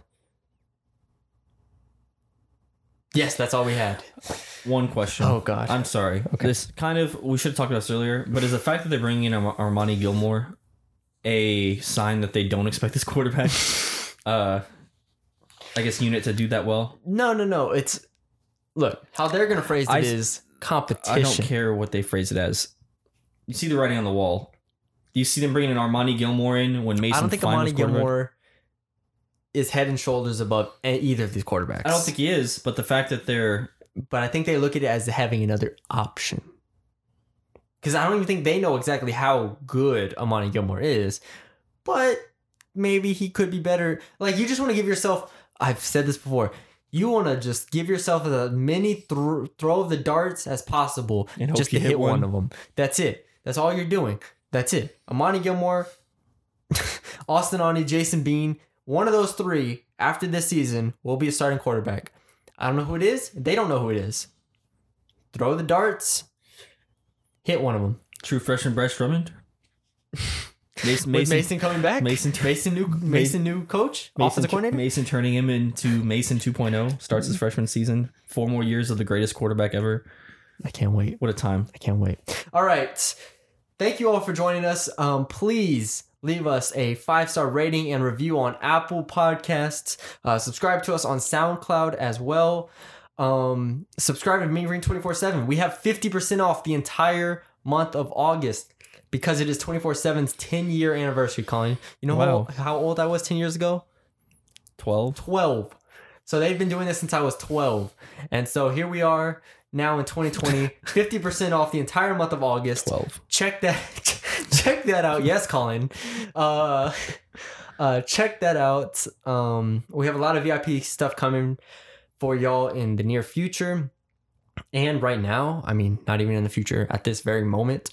Yes, that's all we had. One question. Oh God. I'm sorry. Okay. This kind of we should have talked about this earlier, but is the fact that they're bringing in Ar- Armani Gilmore a sign that they don't expect this quarterback, uh, I guess unit to do that well? no, no, no. It's look how they're gonna phrase it I- is competition. I don't care what they phrase it as. You see the writing on the wall. You see them bringing an Armani Gilmore in when Mason. I don't think Armani was Amani? Gilmore is head and shoulders above either of these quarterbacks. I don't think he is, but the fact that they're but I think they look at it as having another option. Because I don't even think they know exactly how good Amani Gilmore is, but maybe he could be better. Like you just want to give yourself. I've said this before. You want to just give yourself as many thro- throw of the darts as possible, And hope just to hit hit one. one. of them. That's it. That's all you're doing. That's it. Amani Gilmore, Austin Aune, Jason Bean. One of those three after this season will be a starting quarterback. I don't know who it is. They don't know who it is. Throw the darts. Hit one of them. true freshman Bryce Drummond. Mason, With Mason coming back. Mason- Mason new Mason new coach, Mason, offensive coordinator. Mason turning him into Mason 2.0 starts his freshman season. Four more years of the greatest quarterback ever. I can't wait. What a time! I can't wait. All right. Thank you all for joining us. Um, please leave us a five star rating and review on Apple Podcasts. Uh, subscribe to us on SoundCloud as well. Um, subscribe to Mean Green 24 7. We have 50% off the entire month of August because it is 24 7's 10 year anniversary, Colin. You know Wow. how, how old I was 10 years ago? 12. 12. So they've been doing this since I was 12. And so here we are now in 2020, 50% off the entire month of August. 12. Check that check that out. Yes, Colin. Uh uh check that out. Um we have a lot of VIP stuff coming for y'all in the near future. And right now, I mean, not even in the future, at this very moment.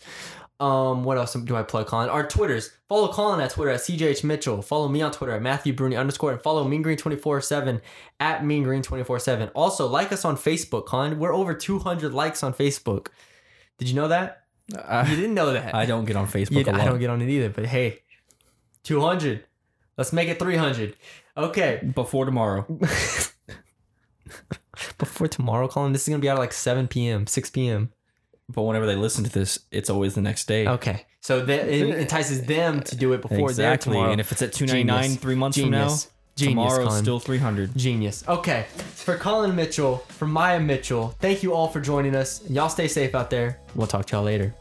Um, what else do I plug, Colin? Our Twitters. Follow Colin at Twitter at CJH Mitchell. Follow me on Twitter at Matthew Bruni underscore and follow Mean Green 24-7 at Mean Green 24-7. Also, like us on Facebook, Colin. We're over 200 likes on Facebook. Did you know that? You I, didn't know that. I don't get on Facebook You- a lot. I don't get on it either, but hey, 200. Let's make it 300. Okay. Before tomorrow. Before tomorrow, Colin, this is going to be out at like 7 p.m., 6 p.m. But whenever they listen to this, it's always the next day. Okay. So that it entices them to do it before their exactly. tomorrow. And if it's at 299 Genius. three months Genius. from now, Genius, tomorrow's Colin. still 300. Genius. Okay. For Colin Mitchell, for Maya Mitchell, thank you all for joining us. Y'all stay safe out there. We'll talk to y'all later.